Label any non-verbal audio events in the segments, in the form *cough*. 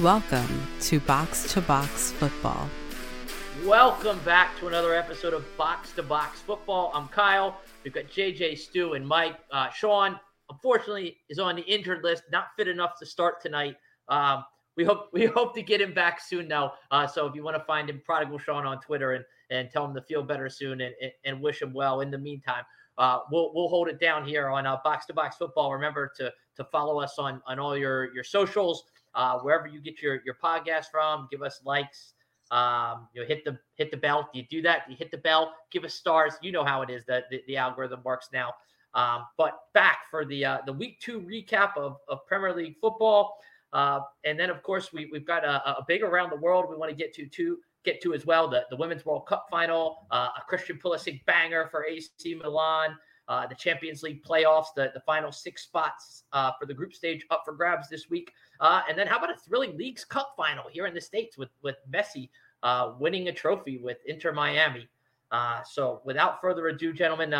Welcome to Box to Box Football. Welcome back to another episode of Box to Box Football. I'm Kyle. We've got JJ, Stu, and Mike. Uh, Sean, unfortunately, is on the injured list, not fit enough to start tonight. Um, we hope we hope to get him back soon now. Uh, so if you want to find him, Prodigal Sean on Twitter, and and tell him to feel better soon, and, and, and wish him well. In the meantime, uh, we'll we'll hold it down here on uh, Box to Box Football. Remember to to follow us on on all your your socials, uh, wherever you get your your podcast from. Give us likes. Um, you know, hit the hit the bell. Do you do that? Do you hit the bell? Give us stars. You know how it is that the, the algorithm works now. Um, but back for the uh, the week two recap of, of Premier League football. Uh, and then, of course, we, we've got a, a big around the world we want to get to too, get to as well. The, the Women's World Cup final, uh, a Christian Pulisic banger for AC Milan, the Champions League playoffs, the, the final six spots uh, for the group stage up for grabs this week. Uh, and then how about a thrilling Leagues Cup final here in the States with, with Messi uh, winning a trophy with Inter Miami. so without further ado, gentlemen,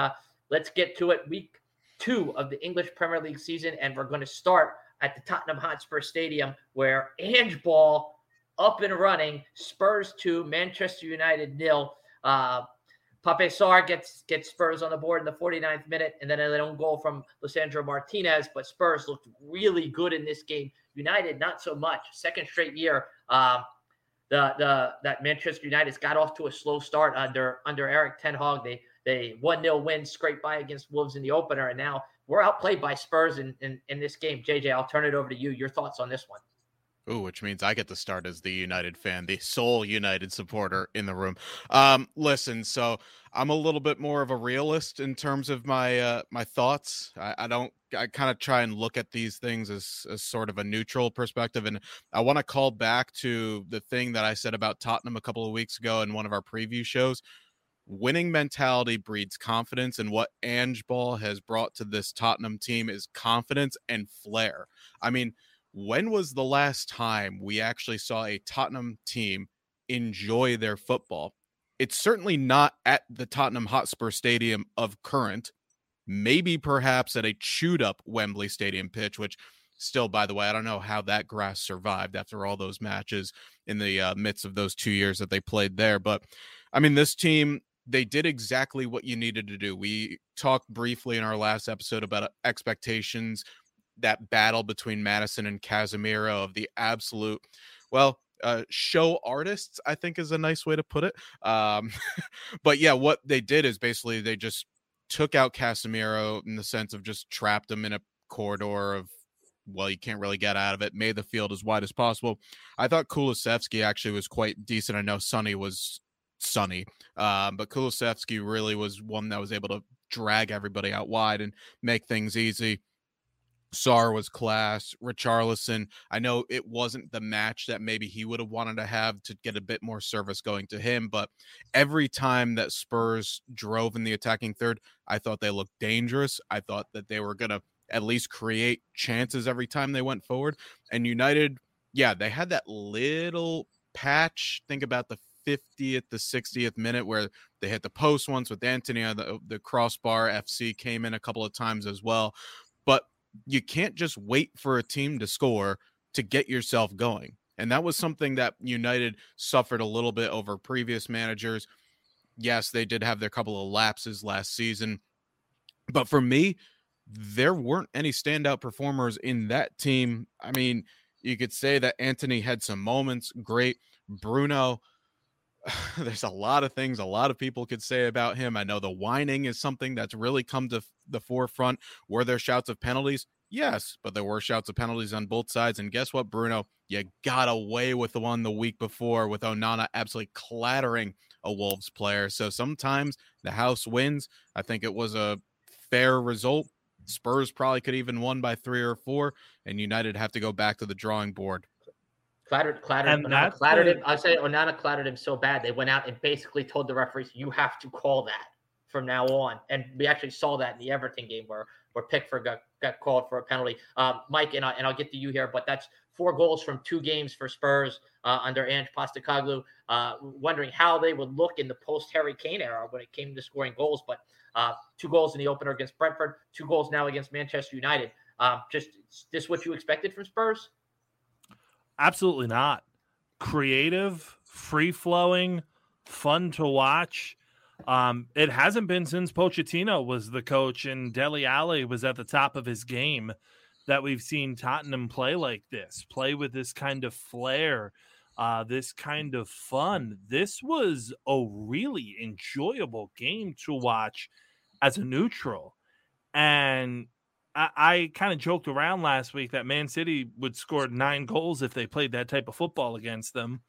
let's get to it. Week two of the English Premier League season, and we're going to start – at the Tottenham Hotspur Stadium, where Ange Ball up and running, Spurs to Manchester United nil. Uh, Pape Sarr gets gets Spurs on the board in the 49th minute, and then an own goal from Lisandro Martinez. But Spurs looked really good in this game. United not so much. Second straight year, uh, the the that Manchester United's got off to a slow start under under Erik Ten Hag. They they one 0 win, scraped by against Wolves in the opener, and now we're outplayed by Spurs in, in, in this game. JJ, I'll turn it over to you. Your thoughts on this one? Ooh, which means I get to start as the United fan, the sole United supporter in the room. Um, listen, so I'm a little bit more of a realist in terms of my uh, my thoughts. I, I don't. I kind of try and look at these things as, as sort of a neutral perspective, and I want to call back to the thing that I said about Tottenham a couple of weeks ago in one of our preview shows, winning mentality breeds confidence and what Ange Ball has brought to this Tottenham team is confidence and flair. I mean, when was the last time we actually saw a Tottenham team enjoy their football? It's certainly not at the Tottenham Hotspur Stadium of current, maybe perhaps at a chewed up Wembley Stadium pitch, which still, by the way, I don't know how that grass survived after all those matches in the uh, midst of those two years that they played there. But I mean, this team they did exactly what you needed to do. We talked briefly in our last episode about uh, expectations, that battle between Maddison and Casemiro of the absolute, well, uh, show artists, I think is a nice way to put it. Um, *laughs* but yeah, what they did is basically they just took out Casemiro in the sense of just trapped him in a corridor of well, you can't really get out of it. Made the field as wide as possible. I thought Kulusevski actually was quite decent. I know Sonny was Sonny. Um, but Kulusevski really was one that was able to drag everybody out wide and make things easy. Sarr was class. Richarlison, I know it wasn't the match that maybe he would have wanted to have to get a bit more service going to him, but every time that Spurs drove in the attacking third, I thought they looked dangerous. I thought that they were going to at least create chances every time they went forward. And United, yeah, they had that little patch. Think about the 50th the 60th minute where they hit the post once with Antonio, the, the crossbar. FC came in a couple of times as well. You can't just wait for a team to score to get yourself going. And that was something that United suffered a little bit over previous managers. Yes, they did have their couple of lapses last season. But for me, there weren't any standout performers in that team. I mean, you could say that Antony had some moments, great. Bruno, *laughs* there's a lot of things a lot of people could say about him. I know the whining is something that's really come to the forefront. Were there shouts of penalties? Yes, but there were shouts of penalties on both sides. And guess what, Bruno? You got away with the one the week before with Onana absolutely clattering a Wolves player. So sometimes the house wins. I think it was a fair result. Spurs probably could even won by three or four, and United have to go back to the drawing board. Clattered, clattered, and Onana clattered him. I say Onana clattered him so bad they went out and basically told the referees, "You have to call that from now on." And we actually saw that in the Everton game where where Pickford got, got called for a penalty. Um, Mike and I, and I'll get to you here, but that's four goals from two games for Spurs uh, under Ange Postecoglou. Uh, wondering how they would look in the post Harry Kane era when it came to scoring goals, but uh, two goals in the opener against Brentford, two goals now against Manchester United. Um, just this what you expected from Spurs? Absolutely not. Creative, free flowing, fun to watch. Um, it hasn't been since Pochettino was the coach and Dele Alli was at the top of his game that we've seen Tottenham play like this, play with this kind of flair, uh, this kind of fun. This was a really enjoyable game to watch as a neutral. And I, I kind of joked around last week that Man City would score nine goals if they played that type of football against them.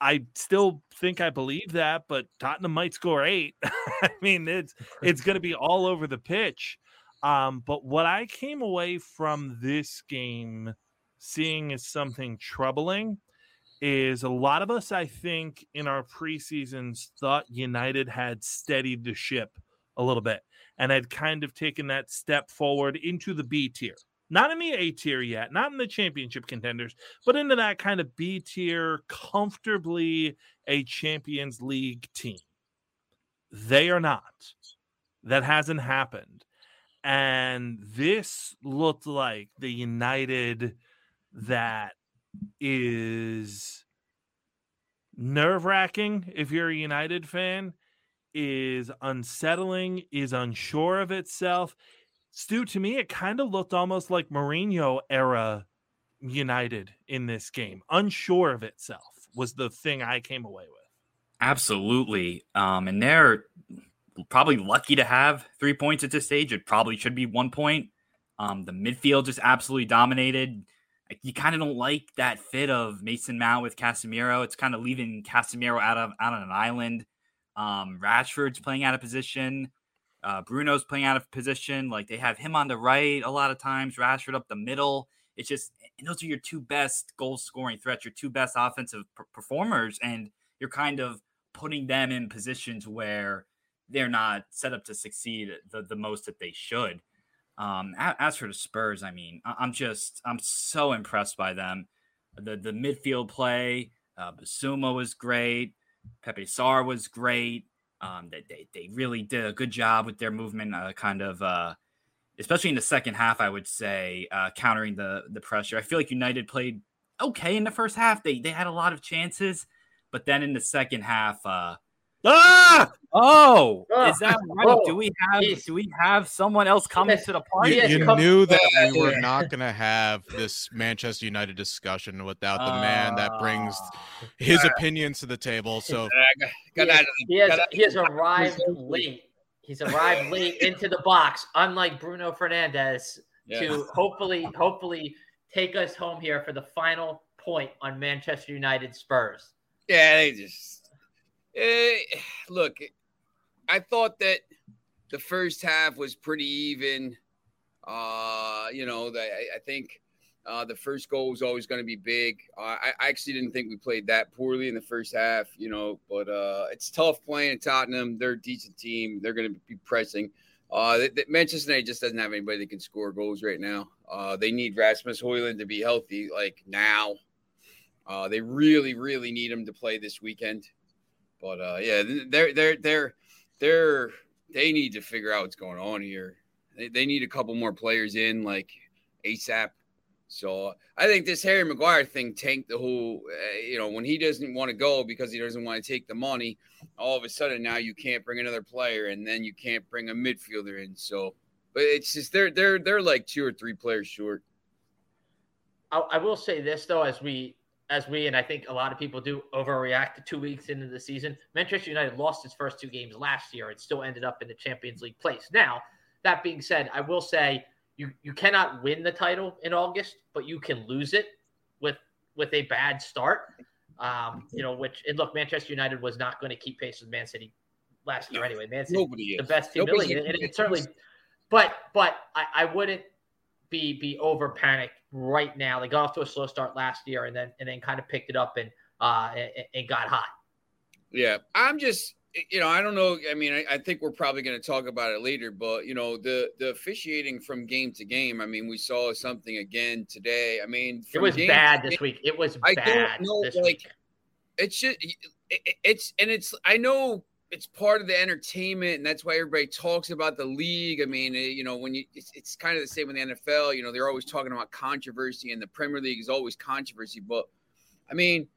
I still think I believe that, but Tottenham might score eight. *laughs* I mean, it's it's going to be all over the pitch. Um, but what I came away from this game seeing as something troubling is a lot of us, I think, in our preseasons thought United had steadied the ship a little bit and had kind of taken that step forward into the B tier not in the A tier yet, not in the championship contenders, but into that kind of B tier, comfortably a Champions League team. They are not. That hasn't happened. And this looked like the United that is nerve wracking if you're a United fan, is unsettling, is unsure of itself Stu, to me, it kind of looked almost like Mourinho era United in this game. Unsure of itself was the thing I came away with. Absolutely. Um, and they're probably lucky to have three points at this stage. It probably should be one point. Um, the midfield just absolutely dominated. You kind of don't like that fit of Mason Mount with Casemiro. It's kind of leaving Casemiro out of out on an island. Um, Rashford's playing out of position. Uh, Bruno's playing out of position. Like they have him on the right a lot of times, Rashford up the middle. It's just, and those are your two best goal scoring threats, your two best offensive performers. And you're kind of putting them in positions where they're not set up to succeed the, the most that they should. Um, as for the Spurs, I mean, I'm just, I'm so impressed by them. The, the midfield play, uh, Bissouma was great. Pape Sarr was great. Um, they, they, they really did a good job with their movement, uh, kind of, uh, especially in the second half, I would say, uh, countering the the pressure. I feel like United played okay in the first half. They they had a lot of chances, but then in the second half, uh, Ah! Oh, oh, is that right? Oh, do we have do we have someone else coming to the party? You, you knew that we were not going to have this Manchester United discussion without the uh, man that brings ah. his uh, opinions to the table. So he, has, he, has, he has arrived late. He's arrived late into the box, unlike Bruno Fernandes, yes. to hopefully hopefully take us home here for the final point on Manchester United Spurs. Yeah, they just Eh, look, I thought that the first half was pretty even. Uh, you know, the, I, I think uh, the first goal was always going to be big. Uh, I, I, actually didn't think we played that poorly in the first half, you know, but uh, it's tough playing at Tottenham. They're a decent team. They're going to be pressing. Uh, the, the Manchester United just doesn't have anybody that can score goals right now. Uh, they need Rasmus Hojlund to be healthy, like now. Uh, they really, really need him to play this weekend. But uh, yeah, they're they're they're they're they need to figure out what's going on here. They, they need a couple more players in like ASAP. So I think this Harry Maguire thing tanked the whole. Uh, you know, when he doesn't want to go because he doesn't want to take the money, all of a sudden now you can't bring another player, and then you can't bring a midfielder in. So, but it's just they're they're they're like two or three players short. I, I will say this though, as we as we and I think a lot of people do overreact to two weeks into the season. Manchester United lost its first two games last year and still ended up in the Champions League place. Now, that being said, I will say you you cannot win the title in August, but you can lose it with with a bad start. Um, you know, which and look, Manchester United was not going to keep pace with Man City last year anyway. Man City, the best team, really, and, and it certainly. But but I, I wouldn't be be over panicked right now. They got off to a slow start last year, and then and then kind of picked it up and uh and, and got hot. Yeah, I'm just you know I don't know. I mean, I, I think we're probably going to talk about it later, but you know the the officiating from game to game. I mean, we saw something again today. I mean, it was bad this game, week. It was I bad. Know, like, week. It's just it, it's and it's I know it's part of the entertainment, and that's why everybody talks about the league. I mean, you know, when you it's, it's kind of the same with the NFL. You know, they're always talking about controversy, and the Premier League is always controversy. But I mean,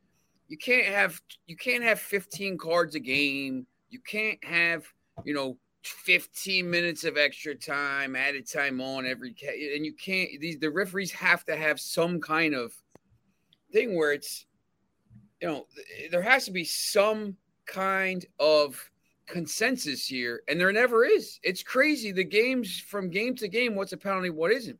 you can't have you can't have 15 cards a game. You can't have you know 15 minutes of extra time, added time on every and you can't these the referees have to have some kind of thing where it's you know there has to be some kind of consensus here and there never is it's crazy the games from game to game what's a penalty what isn't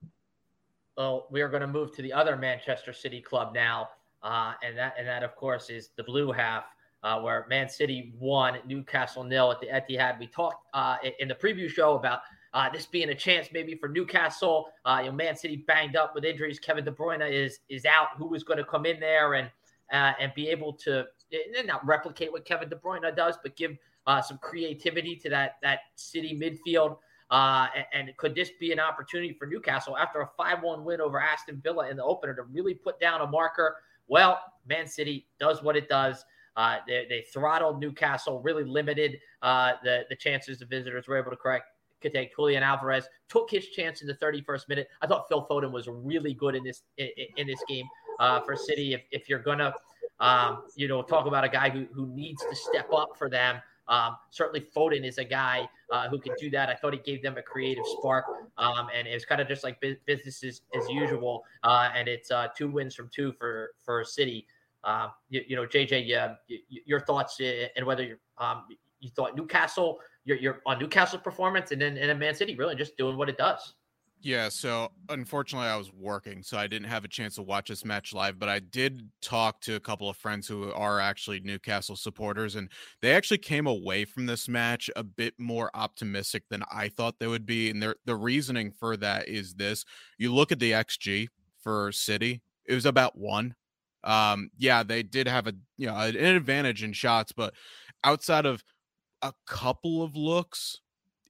well we are going to move to the other manchester city club now uh, and that and that of course is the blue half uh, where Man City won, Newcastle nil at the Etihad. We talked uh, in the preview show about uh, this being a chance maybe for Newcastle. Uh, you know, Man City banged up with injuries. Kevin De Bruyne is is out. Who is going to come in there and uh, and be able to not replicate what Kevin De Bruyne does, but give uh, some creativity to that that City midfield. Uh, and, and, could this be an opportunity for Newcastle after a 5 1 win over Aston Villa in the opener to really put down a marker? Well, Man City does what it does. Uh, they, they, throttled Newcastle, really limited uh, the, the chances the visitors were able to correct. take Julian Alvarez took his chance in the 31st minute. I thought Phil Foden was really good in this in, in this game uh, for City. If, if you're gonna, um, you know, talk about a guy who, who needs to step up for them, um, certainly Foden is a guy uh, who can do that. I thought he gave them a creative spark, um, and it was kind of just like business as, as usual. Uh, and it's uh, two wins from two for for City. Uh, you, you, know, JJ, your thoughts uh, and whether you um, you thought Newcastle, you're, you're on Newcastle's performance, and then and then Man City really just doing what it does. Yeah, so unfortunately, I was working, so I didn't have a chance to watch this match live. But I did talk to a couple of friends who are actually Newcastle supporters, and they actually came away from this match a bit more optimistic than I thought they would be. And the reasoning for that is this: you look at the XG for City, it was about one. Um, yeah, they did have a you know an advantage in shots, but outside of a couple of looks,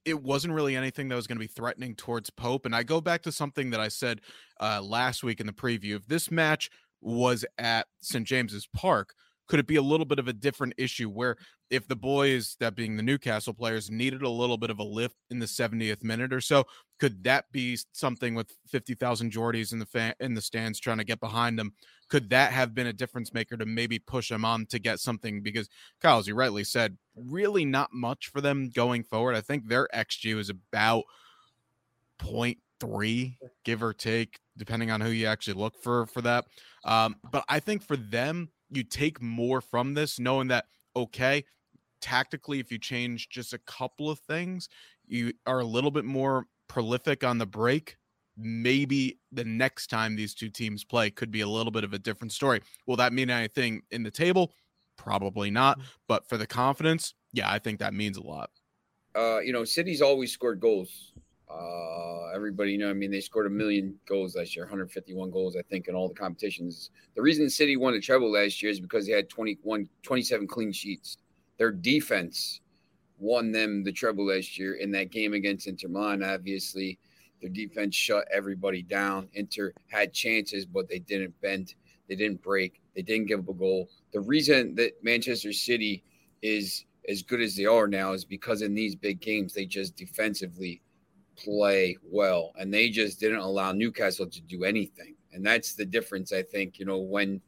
it wasn't really anything that was going to be threatening towards Pope. And I go back to something that I said uh, last week in the preview. If this match was at St. James's Park, could it be a little bit of a different issue where if the boys, that being the Newcastle players, needed a little bit of a lift in the 70th minute or so, could that be something with 50,000 Geordies in the fan, in the stands trying to get behind them? Could that have been a difference maker to maybe push them on to get something? Because Kyle, as you rightly said, really not much for them going forward. I think their XG is about 0.3, give or take, depending on who you actually look for for that. Um, but I think for them, you take more from this, knowing that okay, tactically, if you change just a couple of things, you are a little bit more prolific on the break. Maybe the next time these two teams play could be a little bit of a different story. Will that mean anything in the table? Probably not. Mm. But for the confidence, yeah, I think that means a lot. Uh, you know, City's always scored goals. Uh, everybody, you know, I mean, they scored a million goals last year, 151 goals, I think, in all the competitions. The reason City won the treble last year is because they had 21, 27 clean sheets. Their defense won them the treble last year in that game against Inter Milan. Obviously, their defense shut everybody down. Inter had chances, but they didn't bend, they didn't break, they didn't give up a goal. The reason that Manchester City is as good as they are now is because in these big games, they just defensively play well, and they just didn't allow Newcastle to do anything. And that's the difference, I think. You know, when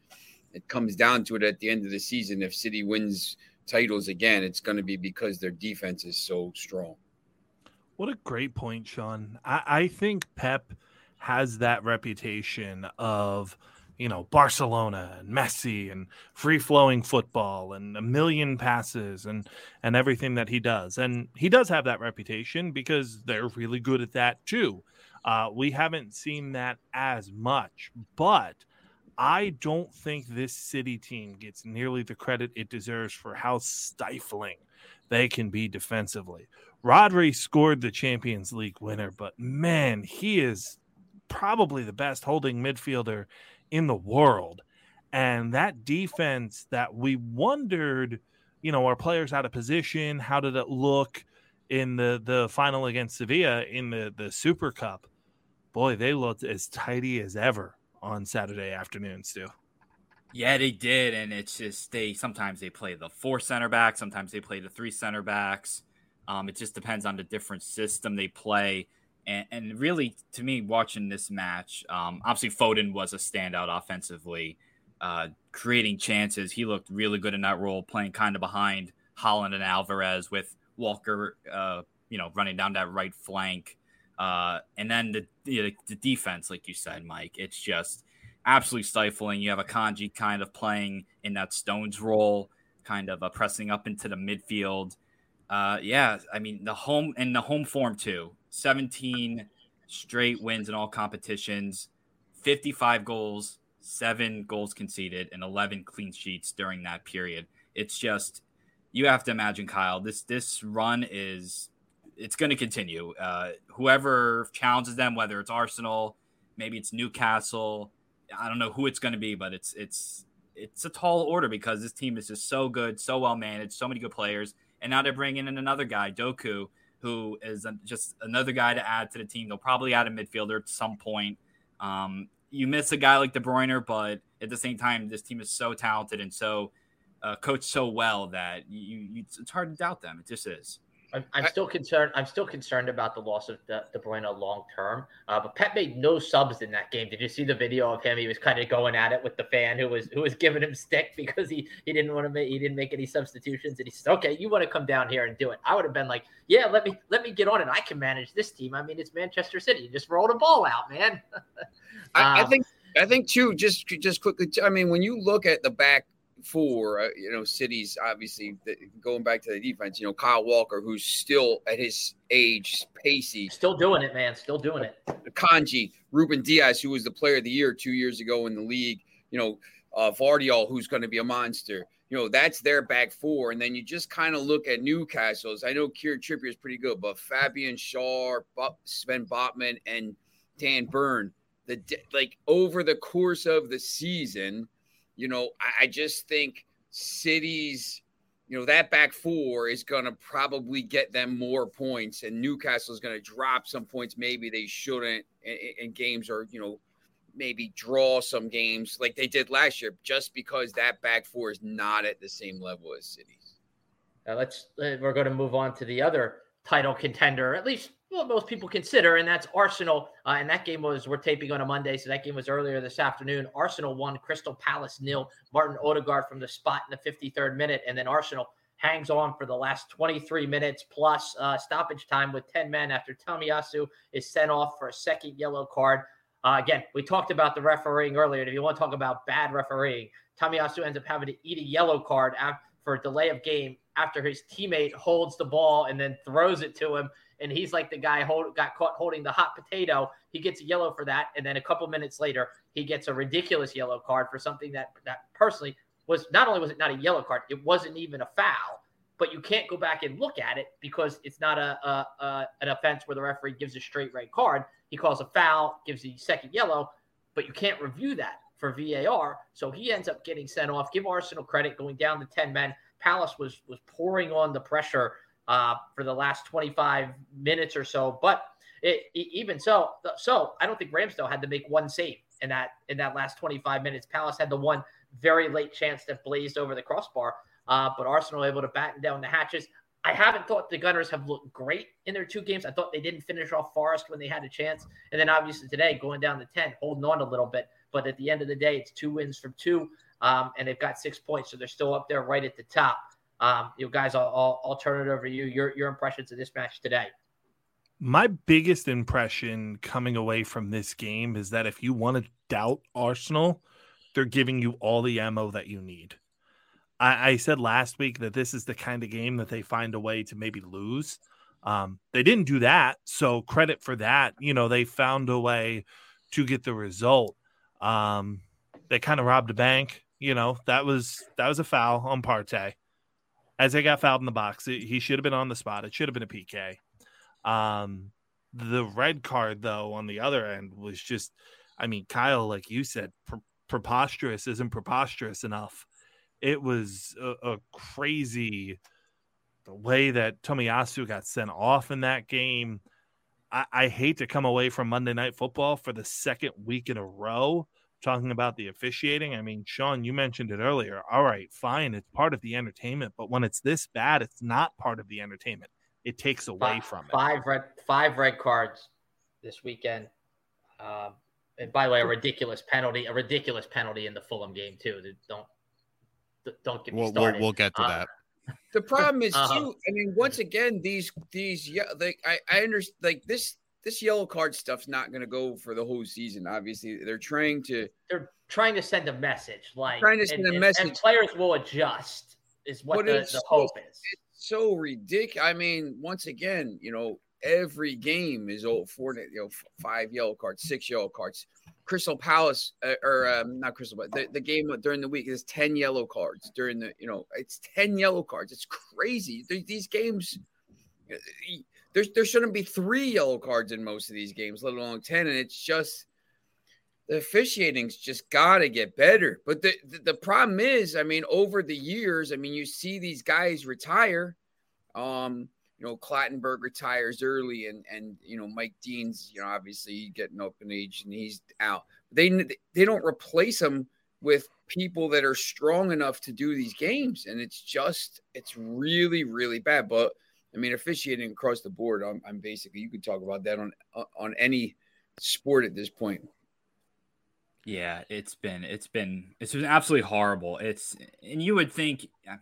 it comes down to it at the end of the season, if City wins titles again, it's going to be because their defense is so strong. What a great point, Sean. I, I think Pep has that reputation of you know Barcelona and Messi and free flowing football and a million passes and and everything that he does. And he does have that reputation because they're really good at that too. Uh, we haven't seen that as much, but I don't think this City team gets nearly the credit it deserves for how stifling they can be defensively. Rodri scored the Champions League winner, but man, he is probably the best holding midfielder in the world. And that defense that we wondered, you know, are players out of position? How did it look in the the final against Sevilla in the the Super Cup? Boy, they looked as tidy as ever on Saturday afternoon, Stu. Yeah, they did, and it's just they sometimes they play the four center backs, sometimes they play the three center backs. Um, it just depends on the different system they play. And, and really, to me, watching this match, um, obviously Foden was a standout offensively, uh, creating chances. He looked really good in that role, playing kind of behind Haaland and Alvarez with Walker, uh, you know, running down that right flank. Uh, and then the, the, the defense, like you said, Mike, it's just absolutely stifling. You have Akanji kind of playing in that Stones role, kind of uh, pressing up into the midfield. Uh, yeah, I mean the home and the home form too. 17 straight wins in all competitions, 55 goals, seven goals conceded, and 11 clean sheets during that period. It's just you have to imagine, Kyle. This this run is it's going to continue. Uh, whoever challenges them, whether it's Arsenal, maybe it's Newcastle, I don't know who it's going to be, but it's it's it's a tall order because this team is just so good, so well managed, so many good players, and now they're bringing in another guy, Doku, who is just another guy to add to the team. They'll probably add a midfielder at some point. Um, you miss a guy like De Bruyne, but at the same time, this team is so talented and so uh, coached so well that you, you, it's hard to doubt them. It just is. I'm, I'm still concerned. I'm still concerned about the loss of De, De Bruyne long term. Uh, but Pep made no subs in that game. Did you see the video of him? He was kind of going at it with the fan who was who was giving him stick *laughs* because he he didn't want to make he didn't make any substitutions. And he said, "Okay, you want to come down here and do it?" I would have been like, "Yeah, let me let me get on it. I can manage this team. I mean, it's Manchester City. You just roll the ball out, man." um, *laughs* I, I think I think too. Just just quickly. I mean, when you look at the back for uh, you know cities obviously the, going back to the defense you know kyle walker who's still at his age pacey. Still doing it man. Still doing it. Kanji Ruben Dias who was the player of the year two years ago in the league you know uh Gvardiol, who's going to be a monster. You know that's their back four. And then you just kind of look at newcastle's i know Kieran Trippier is pretty good but fabian schär sven botman and dan burn the like over the course of the season you know, I, I just think cities, you know, that back four is going to probably get them more points, and Newcastle is going to drop some points. Maybe they shouldn't in, in games, or you know, maybe draw some games like they did last year, just because that back four is not at the same level as cities. Now let's uh, we're going to move on to the other title contender, at least what most people consider, and that's Arsenal. Uh, and that game was we're taping on a Monday, so that game was earlier this afternoon. Arsenal won, Crystal Palace nil. Martin Odegaard from the spot in the 53rd minute, and then Arsenal hangs on for the last 23 minutes plus uh, stoppage time with 10 men after Tomiyasu is sent off for a second yellow card. Uh, again, we talked about the refereeing earlier. If you want to talk about bad refereeing, Tomiyasu ends up having to eat a yellow card for delay of game after his teammate holds the ball and then throws it to him and he's like the guy hold, got caught holding the hot potato. He gets a yellow for that, and then a couple minutes later, he gets a ridiculous yellow card for something that that personally was not only was it not a yellow card, it wasn't even a foul. But you can't go back and look at it because it's not a, a, a an offense where the referee gives a straight red card. He calls a foul, gives the second yellow, but you can't review that for VAR. So he ends up getting sent off. Give Arsenal credit going down to 10 men. Palace was was pouring on the pressure uh, for the last 25 minutes or so. But it, it, even so, so I don't think Ramsdale had to make one save in that in that last 25 minutes. Palace had the one very late chance that blazed over the crossbar, uh, but Arsenal able to batten down the hatches. I haven't thought the Gunners have looked great in their two games. I thought they didn't finish off Forest when they had a chance, and then obviously today going down to 10, holding on a little bit. But at the end of the day, it's two wins from two, um, and they've got six points, so they're still up there right at the top. Um, you guys, I'll, I'll, I'll turn it over to you. Your your impressions of this match today. My biggest impression coming away from this game is that if you want to doubt Arsenal, they're giving you all the ammo that you need. I, I said last week that this is the kind of game that they find a way to maybe lose. Um, they didn't do that, so credit for that. You know, they found a way to get the result. Um, they kind of robbed a bank. You know, that was that was a foul on Partey as they got fouled in the box. He should have been on the spot. It should have been a PK. Um, the red card, though, on the other end was just, I mean, Kyle, like you said, pre- preposterous isn't preposterous enough. It was a, a crazy the way that Tomiyasu got sent off in that game. I, I hate to come away from Monday Night Football for the second week in a row talking about the officiating, I mean, Sean, you mentioned it earlier. All right, fine, it's part of the entertainment, but when it's this bad, it's not part of the entertainment. It takes away five, from it. Five red, five red cards this weekend. Um, and by the way, a ridiculous penalty, a ridiculous penalty in the Fulham game too. Don't don't get me we'll, started. We'll, we'll get to Uh, that. The problem is *laughs* Uh-huh. too. I mean, once again, these these yeah, like I I understand like this this yellow card stuff's not going to go for the whole season. Obviously, they're trying to. They're trying to send a message, like Trying to send and, a message. and players will adjust. Is what But the, it's the so- hope is. so ridiculous. I mean, once again, you know, every game is all four, you know, five yellow cards, six yellow cards. Crystal Palace, uh, or um, not Crystal, but the, the game during the week is ten yellow cards during the, you know, it's ten yellow cards. It's crazy. These games, uh, there there shouldn't be three yellow cards in most of these games, let alone ten. And it's just the officiating's just got to get better. But the, the the problem is, I mean, over the years, I mean, you see these guys retire. Um, you know, Clattenburg retires early, and and you know Mike Dean's, you know, obviously getting up in age and he's out. They they don't replace him with people that are strong enough to do these games, and it's just it's really really bad. But I mean, officiating across the board, I'm, I'm basically you could talk about that on on any sport at this point. Yeah, it's been it's been it's been absolutely horrible. It's and you would think, I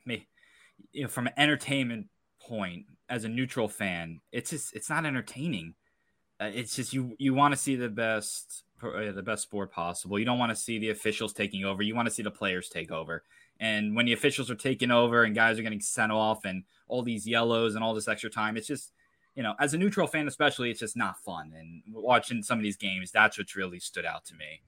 you know, from an entertainment point, as a neutral fan, it's just it's not entertaining. Uh, it's just you you want to see the best uh, the best sport possible. You don't want to see the officials taking over. You want to see the players take over. And when the officials are taking over and guys are getting sent off and all these yellows and all this extra time, it's just you know, as a neutral fan, especially, it's just not fun. And watching some of these games, that's what's really stood out to me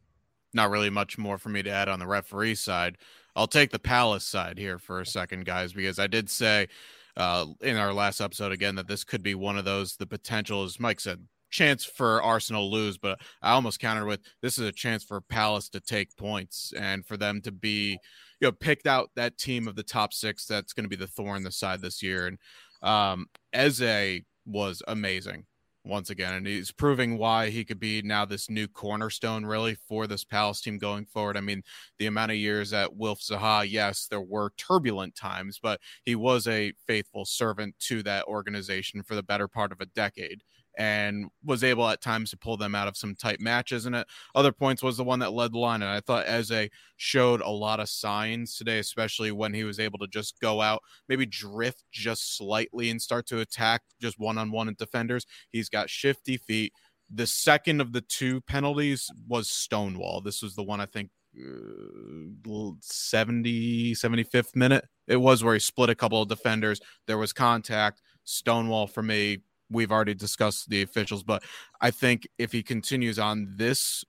not really much more for me to add on the referee side. I'll take the Palace side here for a second, guys, because I did say uh, in our last episode again that this could be one of those. The potential, as Mike said, chance for Arsenal lose, but I almost countered with this is a chance for Palace to take points and for them to be, you know, picked out that team of the top six that's going to be the thorn the side this year. And um, Eze was amazing once again, and he's proving why he could be now this new cornerstone really for this Palace team going forward. I mean, the amount of years at Wilf Zaha, yes, there were turbulent times, but he was a faithful servant to that organization for the better part of a decade and was able at times to pull them out of some tight matches. And at other points was the one that led the line. And I thought Eze showed a lot of signs today, especially when he was able to just go out, maybe drift just slightly and start to attack just one on one at defenders. He's got shifty feet. The second of the two penalties was Stonewall. This was the one I think uh, 70 75th minute it was where he split a couple of defenders there was contact stonewall for me we've already discussed the officials, but I think if he continues on this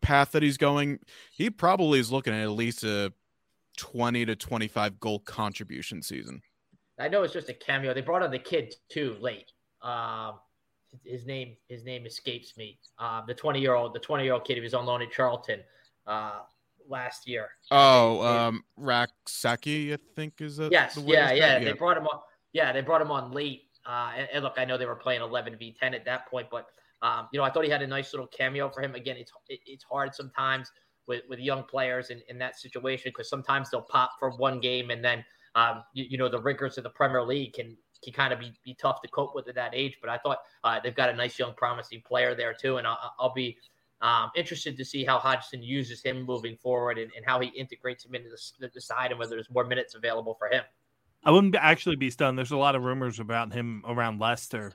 path that he's going, he probably is looking at at least a 20 to 25 goal contribution season. I know it's just a cameo. They brought on the kid too late. Um, his name his name escapes me. Um, the 20 year old the 20 year old kid who was on loan at Charlton uh, last year. Oh, um, Rak-Sakyi, I think is it? Yes, the way yeah, yeah. They brought him on. Yeah, they brought him on late. Uh, and, and look, I know they were playing 11 v 10 at that point, but um, you know, I thought he had a nice little cameo for him. Again, it's it, it's hard sometimes with with young players in, in that situation because sometimes they'll pop for one game and then um, you, you know the rigors of the Premier League can can kind of be, be tough to cope with at that age. But I thought uh, they've got a nice young promising player there too, and I'll, I'll be um, interested to see how Hodgson uses him moving forward and, and how he integrates him into the, the side and whether there's more minutes available for him. I wouldn't actually be stunned. There's a lot of rumors about him around Leicester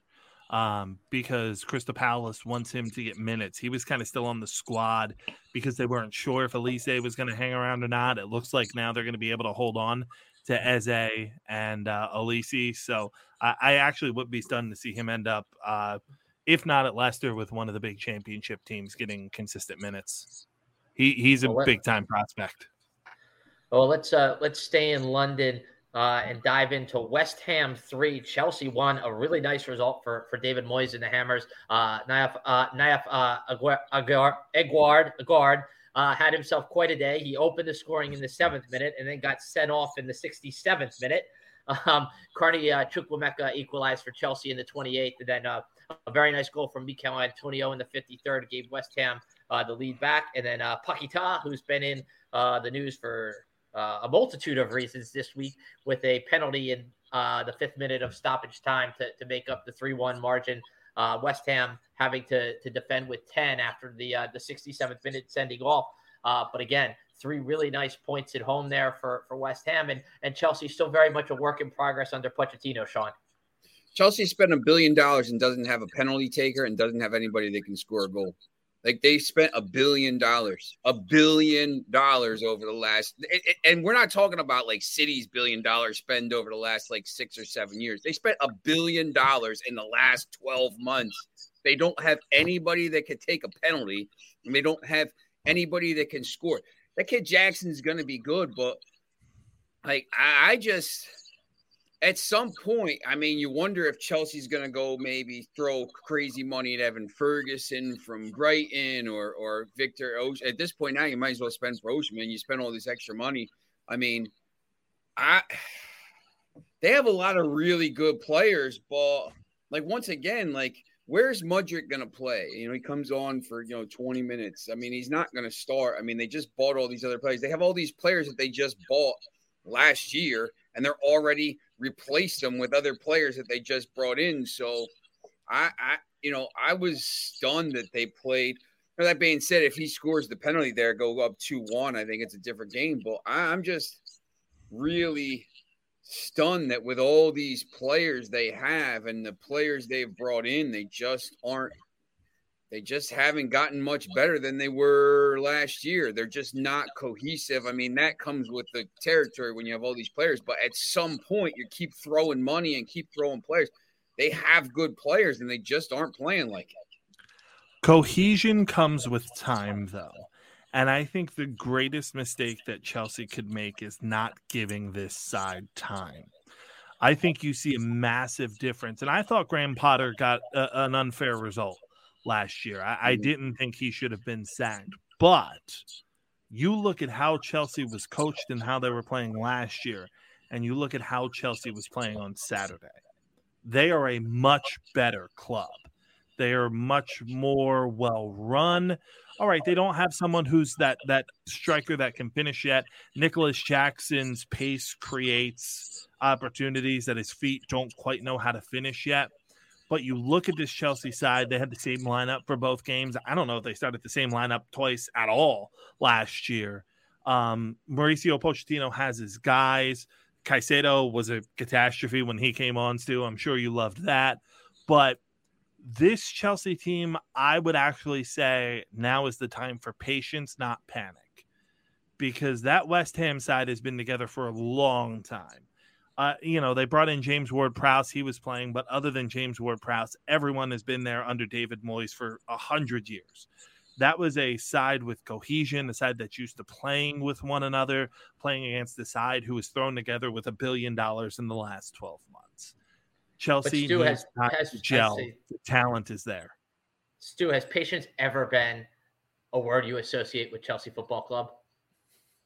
um, because Crystal Palace wants him to get minutes. He was kind of still on the squad because they weren't sure if Olise was going to hang around or not. It looks like now they're going to be able to hold on to Eze and uh, Olise. So I, I actually would be stunned to see him end up, uh, if not at Leicester, with one of the big championship teams getting consistent minutes. He he's a Well, big time prospect. Well, let's uh, let's stay in London uh, and dive into West Ham three, Chelsea one. A really nice result for for David Moyes and the Hammers. Uh, Nayef uh, Nayef uh, Aguar, Aguar, Aguerd Aguerd uh, had himself quite a day. He opened the scoring in the seventh minute and then got sent off in the sixty seventh minute. Um, Carney uh, Chukwuemeka equalized for Chelsea in the 28th, and then uh, a very nice goal from Michail Antonio in the 53rd gave West Ham uh, the lead back, and then uh, who's been in uh, the news for a multitude of reasons this week with a penalty in uh, the fifth minute of stoppage time to, to make up the 3 1 margin. Uh, West Ham having to, to defend with 10 after the, uh, the 67th minute sending off. Uh, but again, three really nice points at home there for, for West Ham. And, and Chelsea still very much a work in progress under Pochettino, Sean. Chelsea spent a billion dollars and doesn't have a penalty taker and doesn't have anybody that can score a goal. Like they spent a billion dollars, a billion dollars over the last, and we're not talking about like cities billion dollars spend over the last like six or seven years. They spent a billion dollars in the last 12 months. They don't have anybody that can take a penalty, and they don't have anybody that can score. That kid Jackson's going to be good, but like I, I just at some point, I mean, you wonder if Chelsea's going to go maybe throw crazy money at Evan Ferguson from Brighton or or Victor. At this point now, you might as well spend for Osimhen. You spend all this extra money. I mean, I they have a lot of really good players, but like once again, like where's Mudryk going to play? You know, he comes on for you know 20 minutes. I mean, he's not going to start. I mean, they just bought all these other players. They have all these players that they just bought last year, and they're already replaced them with other players that they just brought in. So I, I you know, I was stunned that they played. That being said, if he scores the penalty there, go up 2 1, I think it's a different game. But I'm just really stunned that with all these players they have and the players they've brought in, they just aren't they just haven't gotten much better than they were last year. They're just not cohesive. I mean, that comes with the territory when you have all these players, but at some point you keep throwing money and keep throwing players. They have good players and they just aren't playing like it. Cohesion comes with time though. And I think the greatest mistake that Chelsea could make is not giving this side time. I think you see a massive difference. And I thought Graham Potter got a, an unfair result last year. I, I mm-hmm. didn't think he should have been sacked. But you look at how Chelsea was coached and how they were playing last year, and you look at how Chelsea was playing on Saturday. They are a much better club. They are much more well run. All right, they don't have someone who's that that striker that can finish yet. Nicolas Jackson's pace creates opportunities that his feet don't quite know how to finish yet. But you look at this Chelsea side, they had the same lineup for both games. I don't know if they started the same lineup twice at all last year. Um, Mauricio Pochettino has his guys. Caicedo was a catastrophe when he came on, Stu. I'm sure you loved that. But this Chelsea team, I would actually say now is the time for patience, not panic. Because that West Ham side has been together for a long time uh, you know, they brought in James Ward Prowse. He was playing, but other than James Ward Prowse, everyone has been there under David Moyes for a hundred years. That was a side with cohesion, a side that's used to playing with one another, playing against the side who was thrown together with a billion dollars in the last 12 months. Chelsea Stu has, has, gel. Has, the talent is there. Stu, has patience ever been a word you associate with Chelsea Football Club?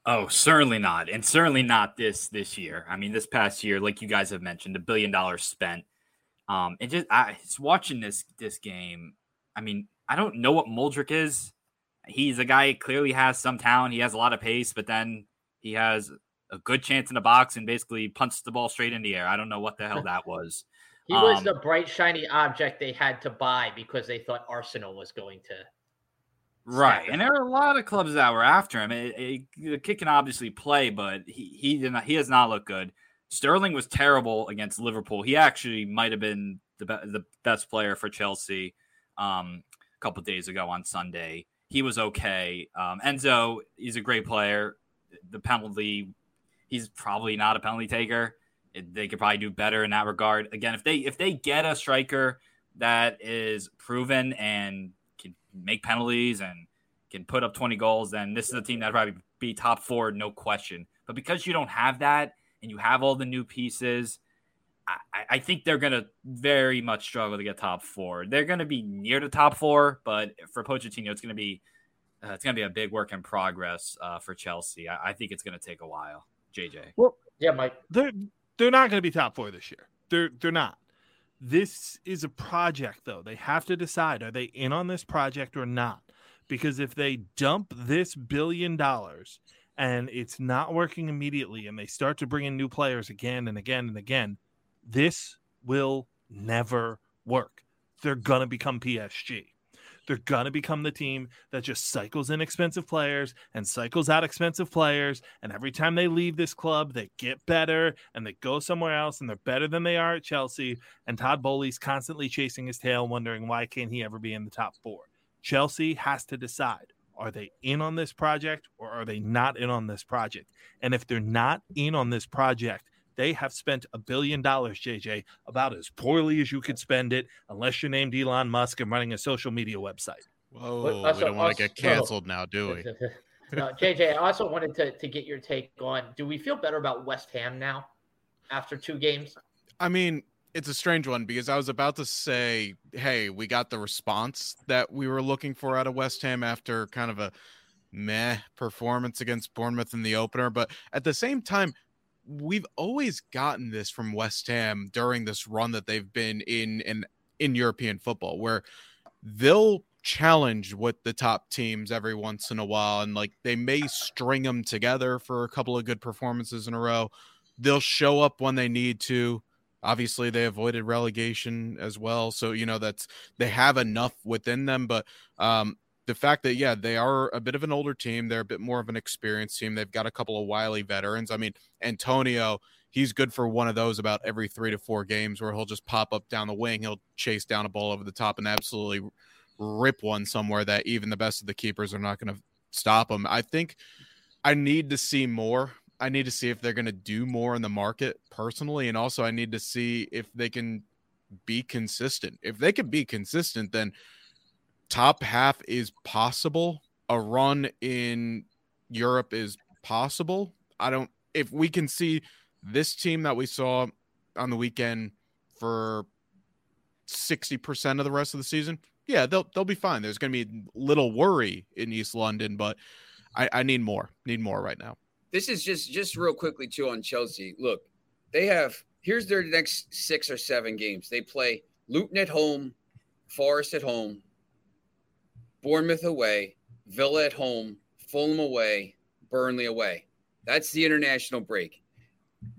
Oh, certainly not, and certainly not this this year. I mean, this past year, like you guys have mentioned, a billion dollars spent. Um, and just I just watching this this game. I mean, I don't know what Mudryk is. He's a guy clearly has some talent. He has a lot of pace, but then he has a good chance in the box and basically punts the ball straight in the air. I don't know what the hell *laughs* that was. he was um, the bright shiny object they had to buy because they thought Arsenal was going to Right, and there are a lot of clubs that were after him. It, it, the kid can obviously play, but he he did not. He has not looked good. Sterling was terrible against Liverpool. He actually might have been the be- the best player for Chelsea um, a couple days ago on Sunday. He was okay. Um, Enzo, he's a great player. The penalty, he's probably not a penalty taker. They could probably do better in that regard. Again, if they if they get a striker that is proven and make penalties and can put up 20 goals, then this is a team that probably be top four, no question. But because you don't have that and you have all the new pieces, I, I think they're going to very much struggle to get top four. They're going to be near the top four, but for Pochettino, it's going to be uh, it's going to be a big work in progress uh, for Chelsea. I, I think it's going to take a while. JJ. Well, yeah, Mike. They're they're not going to be top four this year. They're they're not. This is a project, though. They have to decide are they in on this project or not? because if they dump this billion dollars and it's not working immediately and they start to bring in new players again and again and again, this will never work. They're going to become PSG. They're going to become the team that just cycles in expensive players and cycles out expensive players. And every time they leave this club, they get better and they go somewhere else and they're better than they are at Chelsea. And Todd Boehly's constantly chasing his tail, wondering why can't he ever be in the top four. Chelsea has to decide are they in on this project or are they not in on this project? And if they're not in on this project, they have spent a billion dollars, JJ, about as poorly as you could spend it, unless you're named Elon Musk and running a social media website. Whoa, we don't want to get canceled now, do we? *laughs* no, JJ, I also wanted to, to get your take on do we feel better about West Ham now after two games? I mean, it's a strange one because I was about to say, hey, we got the response that we were looking for out of West Ham after kind of a meh performance against Bournemouth in the opener. But at the same time, we've always gotten this from West Ham during this run that they've been in in in European football, where they'll challenge with the top teams every once in a while, and like they may string them together for a couple of good performances in a row. They'll show up when they need to obviously they avoided relegation as well so you know that's they have enough within them but um the fact that yeah they are a bit of an older team they're a bit more of an experienced team they've got a couple of wily veterans. I mean antonio he's good for one of those about every three to four games where he'll just pop up down the wing he'll chase down a ball over the top and absolutely rip one somewhere that even the best of the keepers are not going to stop him. I think i need to see more. I need to see if they're going to do more in the market personally, and also I need to see if they can be consistent. If they can be consistent, then top half is possible. A run in Europe is possible. I don't. If we can see this team that we saw on the weekend for sixty percent of the rest of the season, yeah, they'll they'll be fine. There's going to be little worry in East London, but I, I need more. Need more right now this is just just real quickly too on Chelsea. Look, they have here's their next six or seven games. They play Luton at home, Forest at home, Bournemouth away, Villa at home, Fulham away, Burnley away. That's the international break,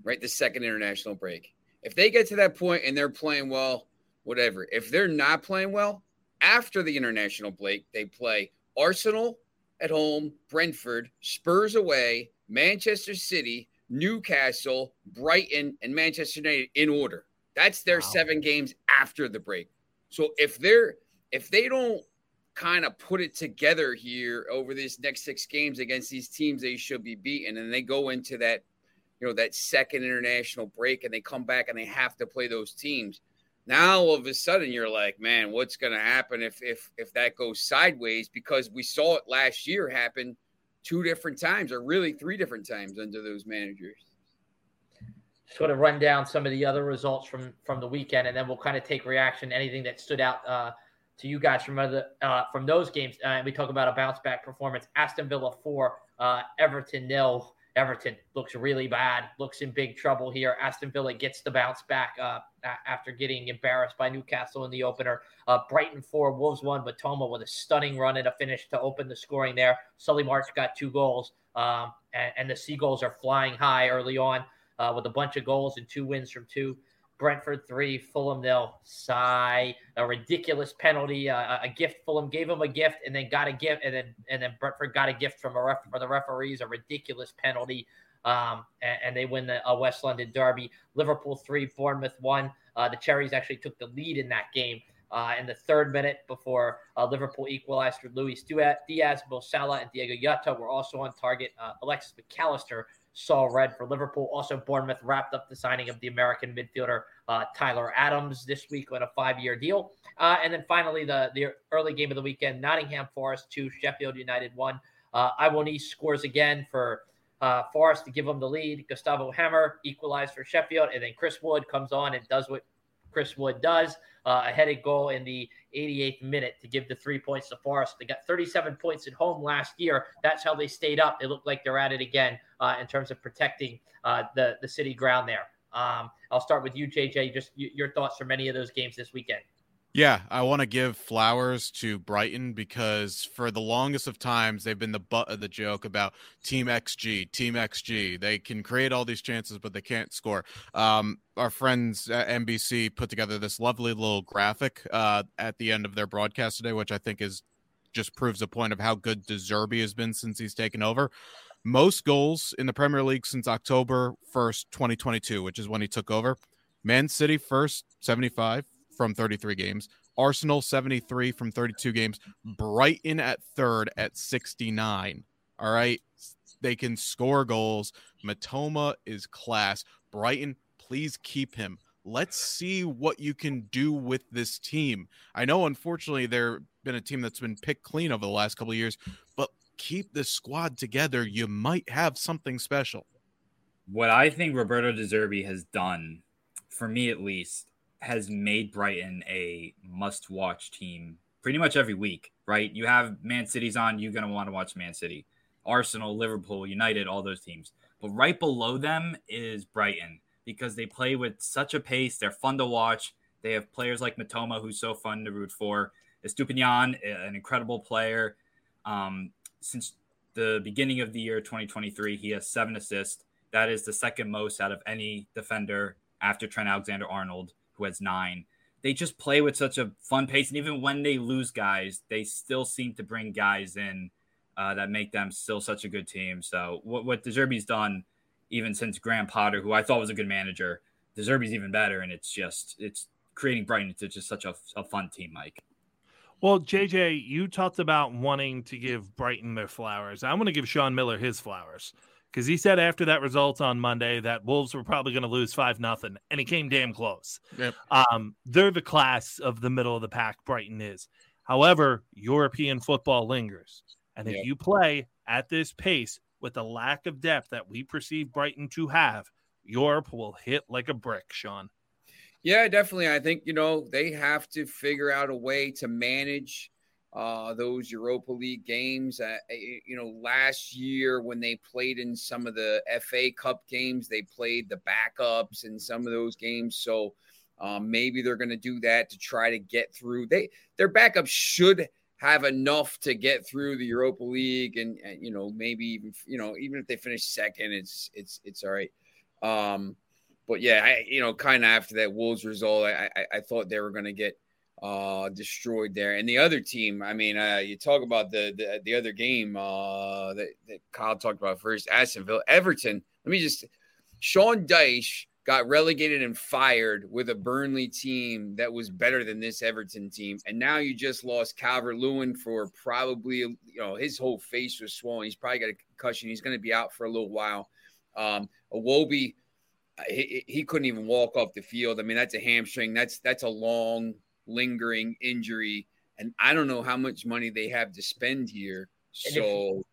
right? The second international break. If they get to that point and they're playing well, whatever. If they're not playing well, after the international break, they play Arsenal at home, Brentford, Spurs away, Manchester City, Newcastle, Brighton, and Manchester United in order. That's their wow. seven games after the break. So if they're if they don't kind of put it together here over these next six games against these teams they should be beaten, and they go into that, you know, that second international break and they come back and they have to play those teams. Now all of a sudden you're like, man, what's gonna happen if if if that goes sideways? Because we saw it last year happen two different times, or really three different times under those managers. Sort of run down some of the other results from from the weekend, and then we'll kind of take reaction anything that stood out uh, to you guys from other uh, from those games. Uh, and we talk about a bounce back performance. Aston Villa four, uh, Everton nil. Everton looks really bad, looks in big trouble here. Aston Villa gets the bounce back uh, after getting embarrassed by Newcastle in the opener. Uh, Brighton 4, Wolves 1, but Toma with a stunning run and a finish to open the scoring there. Solly March got two goals, um, and, and, the Seagulls are flying high early on uh, with a bunch of goals and two wins from two. Brentford three, Fulham nil. Sigh, a ridiculous penalty, uh, a gift. Fulham gave him a gift and then got a gift, and then and then Brentford got a gift from a ref the referees, a ridiculous penalty. Um, and, and, they win the uh, West London Derby. Liverpool three, Bournemouth one. Uh, the Cherries actually took the lead in that game. Uh, in the third minute before Liverpool equalized through Luis Diaz, Mo Salah, and Diogo Jota were also on target. Alexis Mac Allister saw red for Liverpool. Also, Bournemouth wrapped up the signing of the American midfielder uh, Tyler Adams this week on a five-year deal. Uh, and then finally, the the early game of the weekend: Nottingham Forest two, Sheffield United one. Uh, Awoniyi scores again for uh, Forest to give them the lead. Gustavo Hamer equalized for Sheffield, and then Chris Wood comes on and does what Chris Wood does. Uh, a headed goal in the 88th minute to give the three points to Forest. They got 37 points at home last year. That's how they stayed up. They look like they're at it again uh, in terms of protecting uh, the the city ground there. Um, I'll start with you, JJ. Just y- your thoughts from any of those games this weekend. Yeah, I want to give flowers to Brighton because for the longest of times they've been the butt of the joke about Team XG, Team XG. They can create all these chances, but they can't score. Um, our friends at NBC put together this lovely little graphic uh, at the end of their broadcast today, which I think is just proves a point of how good De Zerbi has been since he's taken over. Most goals in the Premier League since October 1st, 2022, which is when he took over. Man City first, 75 from 33 games. Arsenal 73 from 32 games. Brighton at third at 69. All right. They can score goals. Mitoma is class. Brighton, please keep him. Let's see what you can do with this team. I know, unfortunately, they've been a team that's been picked clean over the last couple of years, but keep this squad together. You might have something special. What I think Roberto De Zerbi has done, for me at least, has made Brighton a must watch team pretty much every week, right? You have Man City's on, you're going to want to watch Man City, Arsenal, Liverpool, United, all those teams. But right below them is Brighton because they play with such a pace. They're fun to watch. They have players like Mitoma, who's so fun to root for. Estupiñán, an incredible player. Um, since the beginning of the year 2023, he has seven assists. That is the second most out of any defender after Trent Alexander Arnold who has nine. They just play with such a fun pace, and even when they lose guys, they still seem to bring guys in uh, that make them still such a good team. So what what De Zerbi's done, even since Graham Potter, who I thought was a good manager, De Zerbi's even better, and it's just it's creating Brighton into just such a, a fun team, Mike. Well, JJ, you talked about wanting to give Brighton their flowers. I want to give Sean Miller his flowers because he said after that result on Monday that Wolves were probably going to lose five nothing, and he came damn close. Yep. Um, they're the class of the middle of the pack. Brighton is. However, European football lingers, and if Yep. you play at this pace with the lack of depth that we perceive Brighton to have, Europe will hit like a brick. Sean. Yeah, definitely. I think you know they have to figure out a way to manage uh, those Europa League games. Uh, you know, last year when they played in some of the FA Cup games, they played the backups in some of those games. So um, maybe they're going to do that to try to get through. They their backups should have enough to get through the Europa League, and, and you know maybe even you know even if they finish second, it's it's it's all right. Um, but yeah, I, you know, kind of after that Wolves result, I, I, I thought they were going to get uh, destroyed there. And the other team, I mean, uh, you talk about the the, the other game uh, that, that Kyle talked about first, Aston Villa, Everton. Let me just, Sean Dyche got relegated and fired with a Burnley team that was better than this Everton team, and now you just lost Calvert Lewin for probably, you know, his whole face was swollen. He's probably got a concussion. He's going to be out for a little while. Um, Iwobi he, he couldn't even walk off the field. I mean, that's a hamstring. That's that's a long, lingering injury, and I don't know how much money they have to spend here. And if- So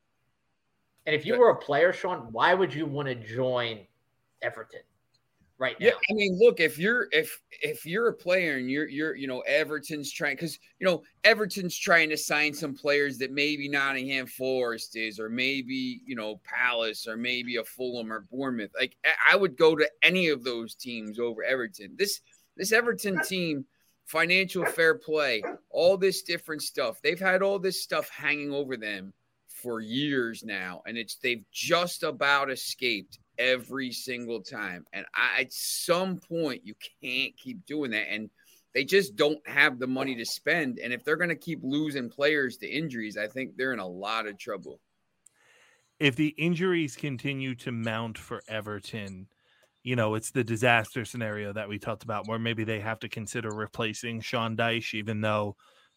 And if you were a player, Sean, why would you want to join Everton right now? yeah, I mean, look, if you're if if you're a player and you're you're you know Everton's trying because you know Everton's trying to sign some players that maybe Nottingham Forest is, or maybe you know Palace, or maybe a Fulham or Bournemouth. Like I- I would go to any of those teams over Everton. This this Everton team, financial fair play, all this different stuff. They've had all this stuff hanging over them for years now, and it's they've just about escaped every single time. And I, at some point, you can't keep doing that. And they just don't have the money to spend. And if they're going to keep losing players to injuries, I think they're in a lot of trouble. if the injuries continue to mount for Everton, you know, it's the disaster scenario that we talked about where maybe they have to consider replacing Sean Dyche, even though,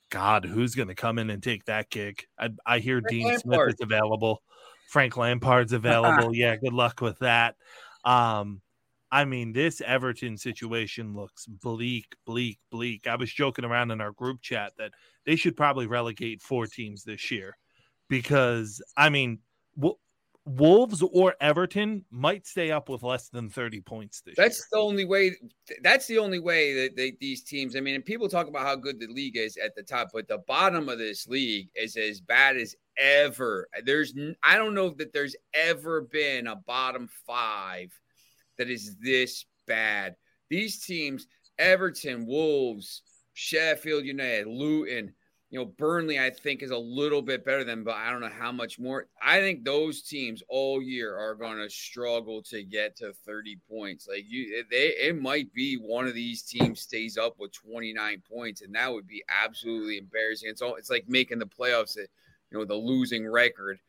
God, who's going to come in and take that gig? I, I hear Frank Dean Smith is available. Frank Lampard's *laughs* available. yeah, good luck with that. Um, I mean, this Everton situation looks bleak, bleak, bleak. I was joking around in our group chat that they should probably relegate four teams this year because, I mean, Wo- Wolves or Everton might stay up with less than 30 points this That's year. the only way. That's the only way that they, these teams. I mean, and people talk about how good the league is at the top, but the bottom of this league is as bad as ever. There's, I don't know that there's ever been a bottom five that is this bad. These teams, Everton, Wolves, Sheffield United, Luton, you know, Burnley, I think is a little bit better than, but I don't know how much more. I think those teams all year are going to struggle to get to 30 points. Like you, they, it might be one of these teams stays up with 29 points, and that would be absolutely embarrassing. It's all, it's like making the playoffs, you know, the losing record.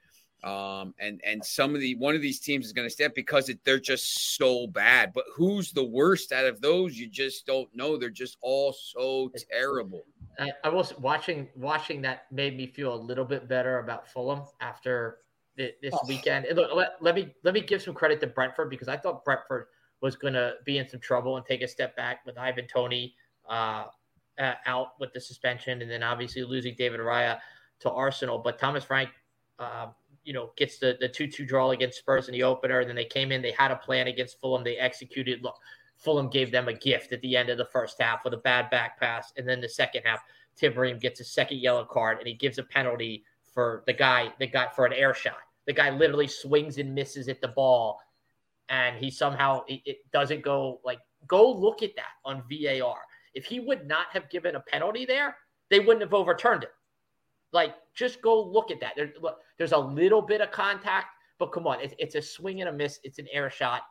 Um, and and some of the one of these teams is going to step because it, they're just so bad. But who's the worst out of those? You just don't know. They're just all so terrible. I, I was watching watching that made me feel a little bit better about Fulham after the, this oh. weekend. And look, let, let me let me give some credit to Brentford because I thought Brentford was going to be in some trouble and take a step back with Ivan Toney uh, uh, out with the suspension, and then obviously losing David Raya to Arsenal. But Thomas Frank. Uh, you know, gets the the two two draw against Spurs in the opener. And then they came in, they had a plan against Fulham, they executed. Look, Fulham gave them a gift at the end of the first half with a bad back pass, and then the second half, Tim Ream gets a second yellow card, and he gives a penalty for the guy that got for an air shot. The guy literally swings and misses at the ball, and he somehow it, it doesn't go like go look at that on VAR. If he would not have given a penalty there, they wouldn't have overturned it. Like, just go look at that. There, look, there's a little bit of contact, but come on, it's, it's a swing and a miss. It's an air shot.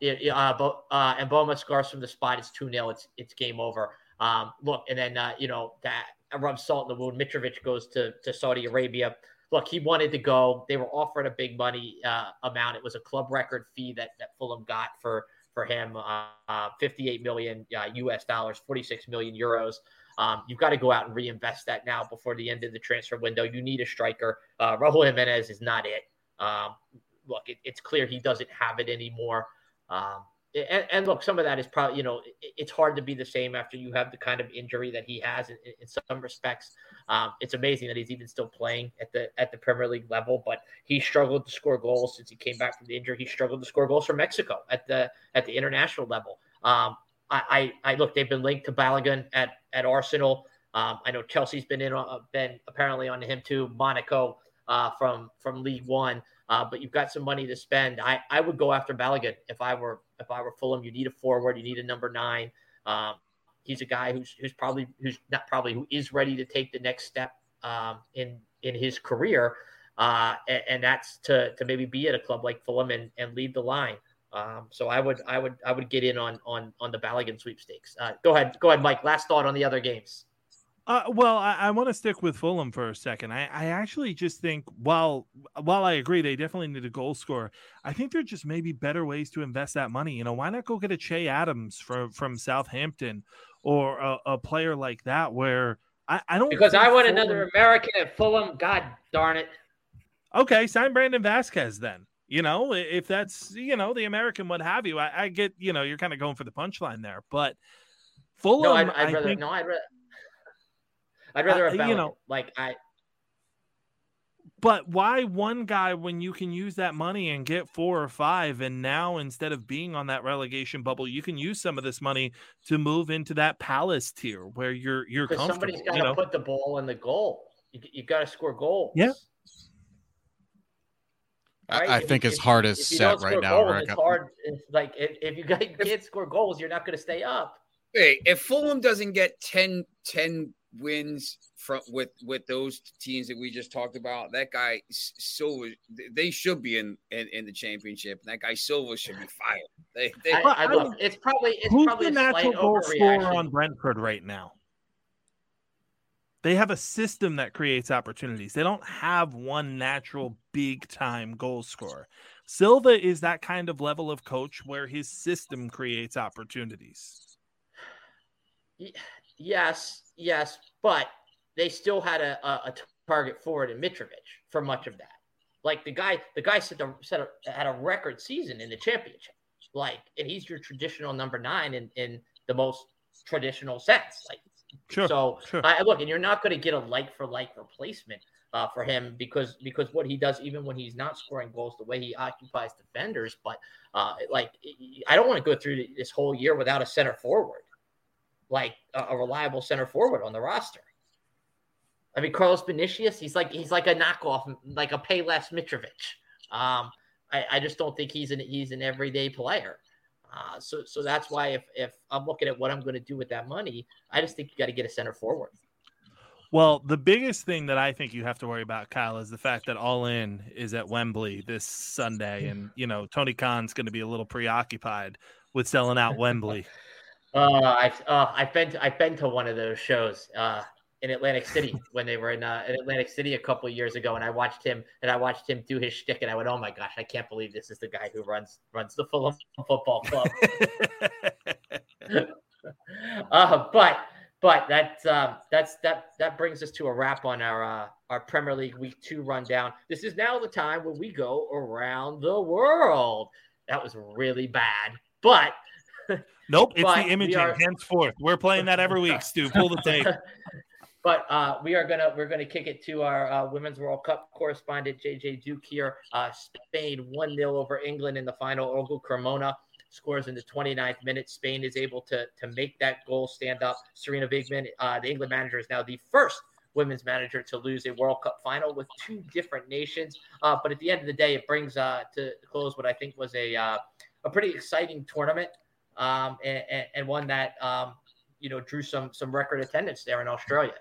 It, uh, but, uh, and Mbeumo scores from the spot. It's 2 0. It's, it's game over. Um, look, and then, uh, you know, that rubs salt in the wound. Mitrovic goes to, to Saudi Arabia. Look, he wanted to go. They were offering a big money uh, amount. It was a club record fee that, that Fulham got for for him, uh, 58 million uh, US uh, dollars, 46 million euros. Um, you've got to go out and reinvest that now before the end of the transfer window. You need a striker. Uh, Raul Jimenez is not it. Um, look, it, it's clear he doesn't have it anymore. Um, and, and, look, some of that is probably, you know, it, it's hard to be the same after you have the kind of injury that he has in, in some respects. Um, it's amazing that he's even still playing at the at the Premier League level, but he struggled to score goals since he came back from the injury. He struggled to score goals for Mexico at the at the international level. Um, I, I, I look, they've been linked to Balogun at at Arsenal. Um, I know Chelsea's been in, uh, been apparently on him too. Monaco uh, from from League One, uh, but you've got some money to spend. I, I would go after Balogun if I were if I were Fulham. You need a forward. You need a number nine. Um, he's a guy who's who's probably who's not probably who is ready to take the next step um, in in his career, uh, and, and, that's to to maybe be at a club like Fulham and, and lead the line. Um, so I would I would I would get in on on on the Balogun sweepstakes. Uh, go ahead, go ahead, Mike. Last thought on the other games. Uh, well, I, I want to stick with Fulham for a second. I, I actually just think while while I agree they definitely need a goal scorer, I think there just maybe better ways to invest that money. You know, why not go get a Che Adams from from Southampton or a, a player like that where I, I don't because I want Fulham... another American at Fulham. God darn it. Okay, sign Brandon Vazquez then. You know, if that's you know the American, what have you. I, I get you know you're kind of going for the punchline there, but Fulham. No, I'd, I'd I rather think, no, I'd rather. I'd rather uh, you know like I. But why one guy when you can use that money and get four or five, and now instead of being on that relegation bubble, you can use some of this money to move into that Palace tier where you're you're comfortable. Somebody's got to you know? put the ball in the goal. You, you got to score goals. Yeah, Right? I, think his heart is set right now. Goals, it's hard. It's like if, if you can't score goals, you're not going to stay up. Hey, if Fulham doesn't get 10, 10 wins from with with those teams that we just talked about, that guy Silva, they should be in in, in the championship. That guy Silva should be fired. They, they, I, I, I it's probably it's who's probably the natural goal scorer on Brentford right now? They have a system that creates opportunities. They don't have one natural big time goal scorer. Silva is that kind of level of coach where his system creates opportunities. Yes, yes, but they still had a, a, a target forward in Mitrovic for much of that. Like the guy, the guy set, the, set a, had a record season in the championship. Like, and he's your traditional number nine in, in the most traditional sense. Like Sure. So sure. I look, and you're not going to get a like for like replacement uh, for him because because what he does, even when he's not scoring goals, the way he occupies defenders. But uh, like, I don't want to go through this whole year without a center forward, like a, a reliable center forward on the roster. I mean, Carlos Vinicius, he's like he's like a knockoff, like a Payless Mitrovic. Um, I, I just don't think he's an he's an everyday player. Uh, so so that's why if if I'm looking at what I'm going to do with that money, I just think you got to get a center forward. Well, the biggest thing that I think you have to worry about, Kyle, is the fact that All In is at Wembley this Sunday, and you know Tony Khan's going to be a little preoccupied with selling out Wembley. *laughs* Uh, I've uh, I've been to, I've been to one of those shows uh, in Atlantic City when they were in, uh, in Atlantic City a couple years ago, and I watched him and I watched him do his shtick, and I went, "Oh my gosh, I can't believe this is the guy who runs runs the Fulham Football Club." *laughs* *laughs* uh, but but that's uh, that's that that brings us to a wrap on our uh, our Premier League Week Two rundown. This is now the time when we go around the world. That was really bad, but Nope, it's But the we imaging. are- Henceforth, we're playing that every week. Stu, pull the tape. *laughs* but uh, we are gonna we're gonna kick it to our uh, Women's World Cup correspondent JJ Duke here. Uh, Spain one 0 over England in the final. Olga Carmona scores in the 29th minute. Spain is able to to make that goal stand up. Sarina Wiegman, uh, the England manager, is now the first women's manager to lose a World Cup final with two different nations. Uh, but at the end of the day, it brings uh, to close what I think was a a pretty exciting tournament um, and, and, and one that um, you know drew some some record attendance there in Australia.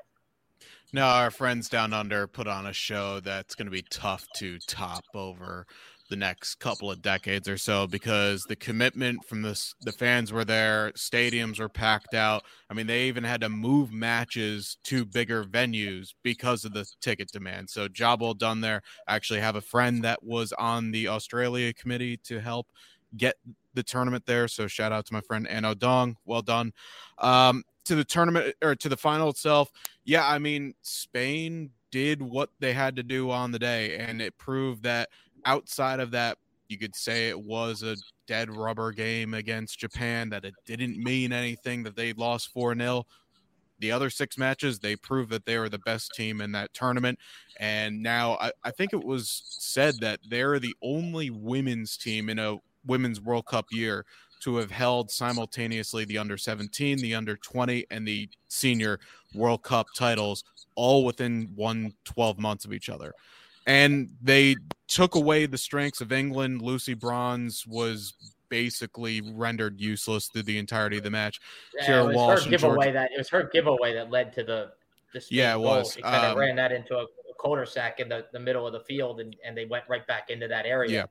No, our friends down under put on a show that's going to be tough to top over the next couple of decades or so because the commitment from the the fans were there, stadiums were packed out. I mean, they even had to move matches to bigger venues because of the ticket demand. So, job well done there. I actually have a friend that was on the Australia committee to help get the tournament there. So, shout out to my friend Anno Dong. Well done. Um, to the tournament uh, or to the final itself, yeah, I mean, Spain did what they had to do on the day, and it proved that outside of that, you could say it was a dead rubber game against Japan, that it didn't mean anything, that they lost 4 0. The other six matches, they proved that they were the best team in that tournament. And now I, I think it was said that they're the only women's team in a women's World Cup year to have held simultaneously the under 17, the under 20, and the senior World Cup titles all within one 12 months of each other. And they took away the strengths of England. Lucy Bronze was basically rendered useless through the entirety of the match. Yeah, Kara it was Walsh her giveaway George- that it was her giveaway that led to the, the Yeah, it goal. was. She kind of Um, ran that into a, a corner sack in the, the middle of the field, and, and they went right back into that area. Yeah.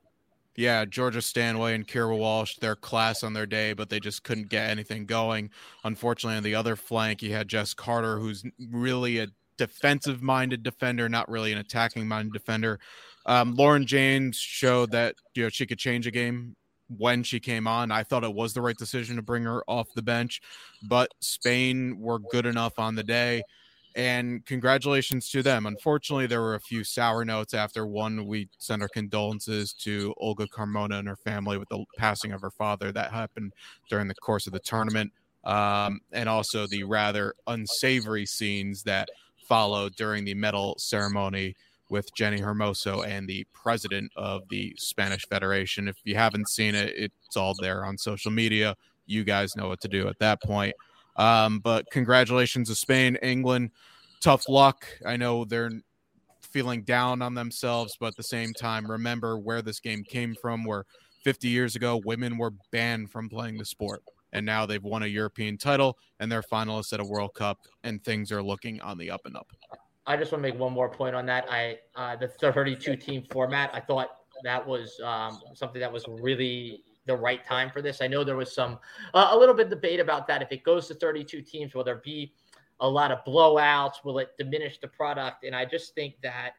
Yeah, Georgia Stanway and Keira Walsh, their class on their day, but they just couldn't get anything going. Unfortunately, on the other flank, you had Jess Carter, who's really a defensive minded defender, not really an attacking minded defender. Um, Lauren James showed that you know she could change a game when she came on. I thought it was the right decision to bring her off the bench, but Spain were good enough on the day. And congratulations to them. Unfortunately, there were a few sour notes after one. We send our condolences to Olga Carmona and her family with the passing of her father. That happened during the course of the tournament. Um, and also the rather unsavory scenes that followed during the medal ceremony with Jenni Hermoso and the president of the Spanish Federation. If you haven't seen it, it's all there on social media. You guys know what to do at that point. Um, but congratulations to Spain, England. Tough luck. I know they're feeling down on themselves, but at the same time, remember where this game came from. Where 50 years ago, women were banned from playing the sport, and now they've won a European title and they're finalists at a World Cup, and things are looking on the up and up. I just want to make one more point on that. I uh, the 32 team format. I thought that was um, something that was really the right time for this. I know there was some uh, a little bit of debate about that. If it goes to 32 teams, will there be a lot of blowouts? Will it diminish the product? And I just think that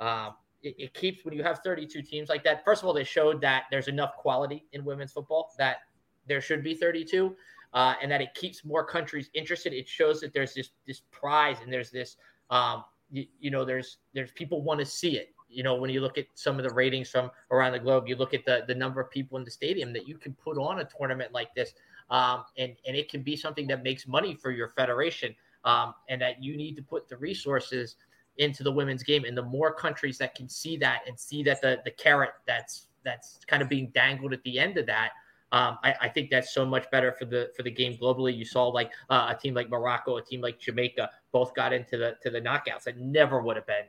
um, it, it keeps when you have 32 teams like that. First of all, they showed that there's enough quality in women's football that there should be 32. Uh, and that it keeps more countries interested. It shows that there's this this prize and there's this um, you, you know there's there's people want to see it you know when you look at some of the ratings from around the globe you look at the the number of people in the stadium that you can put on a tournament like this um, and and it can be something that makes money for your federation um, and that you need to put the resources into the women's game and the more countries that can see that and see that the the carrot that's that's kind of being dangled at the end of that um, I, I, think that's so much better for the for the game globally. You saw like uh, a team like Morocco, a team like Jamaica, both got into the to the knockouts. That never would have been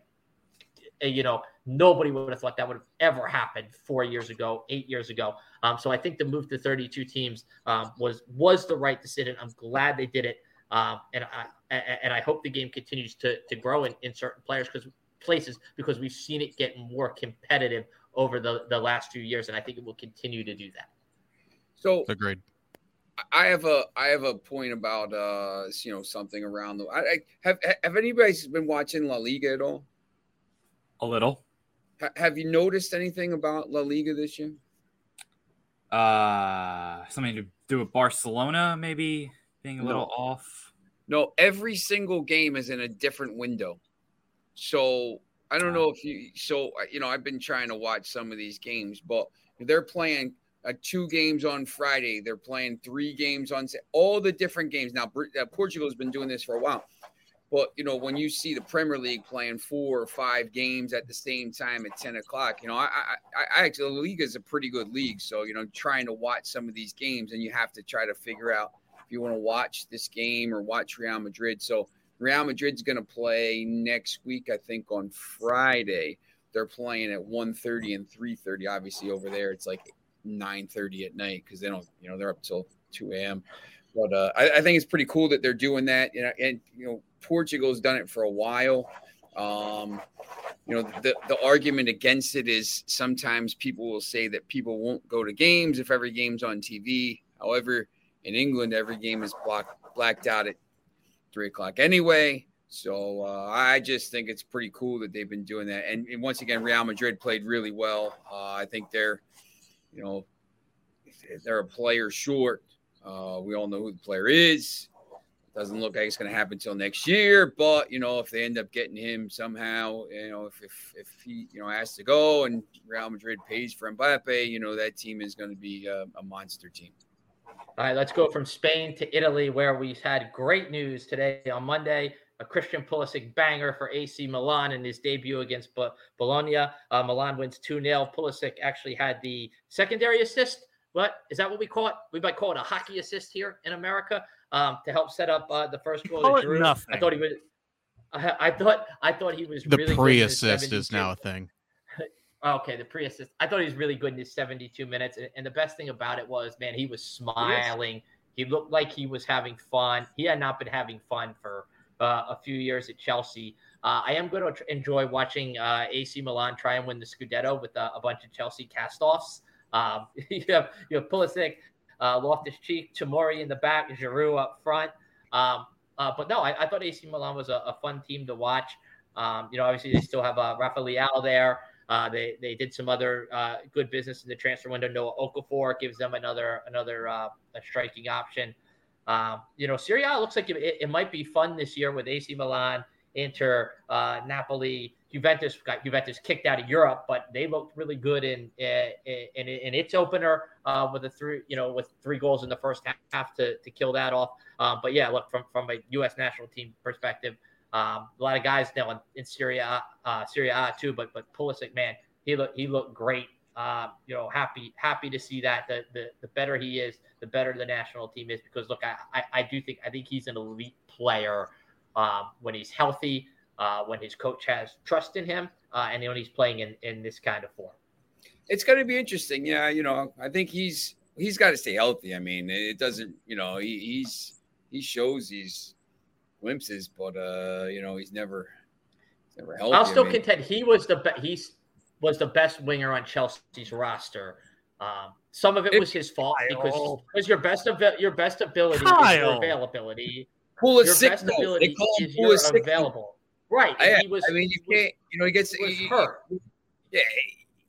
you know, nobody would have thought that would have ever happened four years ago, eight years ago. Um, so I think the move to 32 teams um, was was the right decision. I'm glad they did it, um, and I and I hope the game continues to to grow in, in certain players because places because we've seen it get more competitive over the the last few years, and I think it will continue to do that. So Agreed. I have a I have a point about uh you know something around the I, I have have anybody been watching La Liga at all? A little. Ha- have you noticed anything about La Liga this year? Uh, something to do with Barcelona, maybe being a little No. off. No, every single game is in a different window. So I don't know if you. So you know, I've been trying to watch some of these games, but they're playing uh, two games on Friday. They're playing three games on all the different games. Now, uh, Portugal's been doing this for a while, but you know, when you see the Premier League playing four or five games at the same time at ten o'clock, you know, I, I, I actually the league is a pretty good league. So you know, trying to watch some of these games, and you have to try to figure out if you want to watch this game or watch Real Madrid. So Real Madrid's going to play next week, I think, on Friday. They're playing at 1.30 and 3.30. Obviously, over there, it's like 9.30 at night because they don't, you know, they're up till 2 a.m. But uh, I, I think it's pretty cool that they're doing that. You know, and, you know, Portugal's done it for a while. Um, you know, the, the argument against it is sometimes people will say that people won't go to games if every game's on TV. However, in England, every game is blocked, blacked out at three o'clock anyway. So uh, I just think it's pretty cool that they've been doing that. And, and once again, Real Madrid played really well. Uh, I think they're, you know, they're a player short. Uh, we all know who the player is. Doesn't look like it's going to happen until next year, but you know, if they end up getting him somehow, you know, if if, if he you know has to go and Real Madrid pays for Mbappe, you know, that team is going to be a, a monster team. All right, let's go from Spain to Italy, where we had great news today on Monday. A Christian Pulisic banger for AC Milan in his debut against Bologna. Uh, Milan wins 2 0. Pulisic actually had the secondary assist. What is that what we call it? We might call it a hockey assist here in America um, to help set up uh, the first goal. to Giroud. nothing. I thought he was. I, I thought I thought he was The really good in his pre-assist is now a thing. *laughs* Okay, the pre-assist. I thought he was really good in his 72 minutes, and, and the best thing about it was, man, he was smiling. He looked like he was having fun. He had not been having fun for uh, a few years at Chelsea. Uh, I am going to tr- enjoy watching uh, AC Milan try and win the Scudetto with uh, a bunch of Chelsea cast-offs. Um, *laughs* you have you have Pulisic, uh, Loftus Cheek, Tamori in the back, Giroud up front. Um, uh, but no, I, I thought AC Milan was a, a fun team to watch. Um, you know, obviously they still have uh, Rafa Leao there. Uh, they they did some other uh, good business in the transfer window. Noah Okafor gives them another another uh, a striking option. Um, you know, Serie A looks like it, it might be fun this year with AC Milan, Inter, uh, Napoli, Juventus got Juventus kicked out of Europe, but they looked really good in in, in, in its opener uh, with a three you know with three goals in the first half to, to kill that off. Um, but yeah, look from from a U.S. national team perspective, um, a lot of guys now in, in Serie A, uh, Serie A too. But but Pulisic, man, he looked he looked great. Uh, you know, happy happy to see that. The, the the better he is, the better the national team is. Because look, I I, I do think I think he's an elite player um, when he's healthy, uh, when his coach has trust in him, uh, and when he's playing in in this kind of form. It's going to be interesting. Yeah, you know, I think he's he's got to stay healthy. I mean, it doesn't, you know, he, he's he shows these glimpses, but uh, you know, he's never he's never healthy. I'll still I mean, contend he was the be- he's was the best winger on Chelsea's roster. Um, some of it was his fault because Kyle. because your best av- your best ability is your availability. Pull a Your sick best note. They ability call him is pull your a sick note. available. Right. I, he was. I mean, you he was- can't. You know, he gets he was he- hurt. Yeah,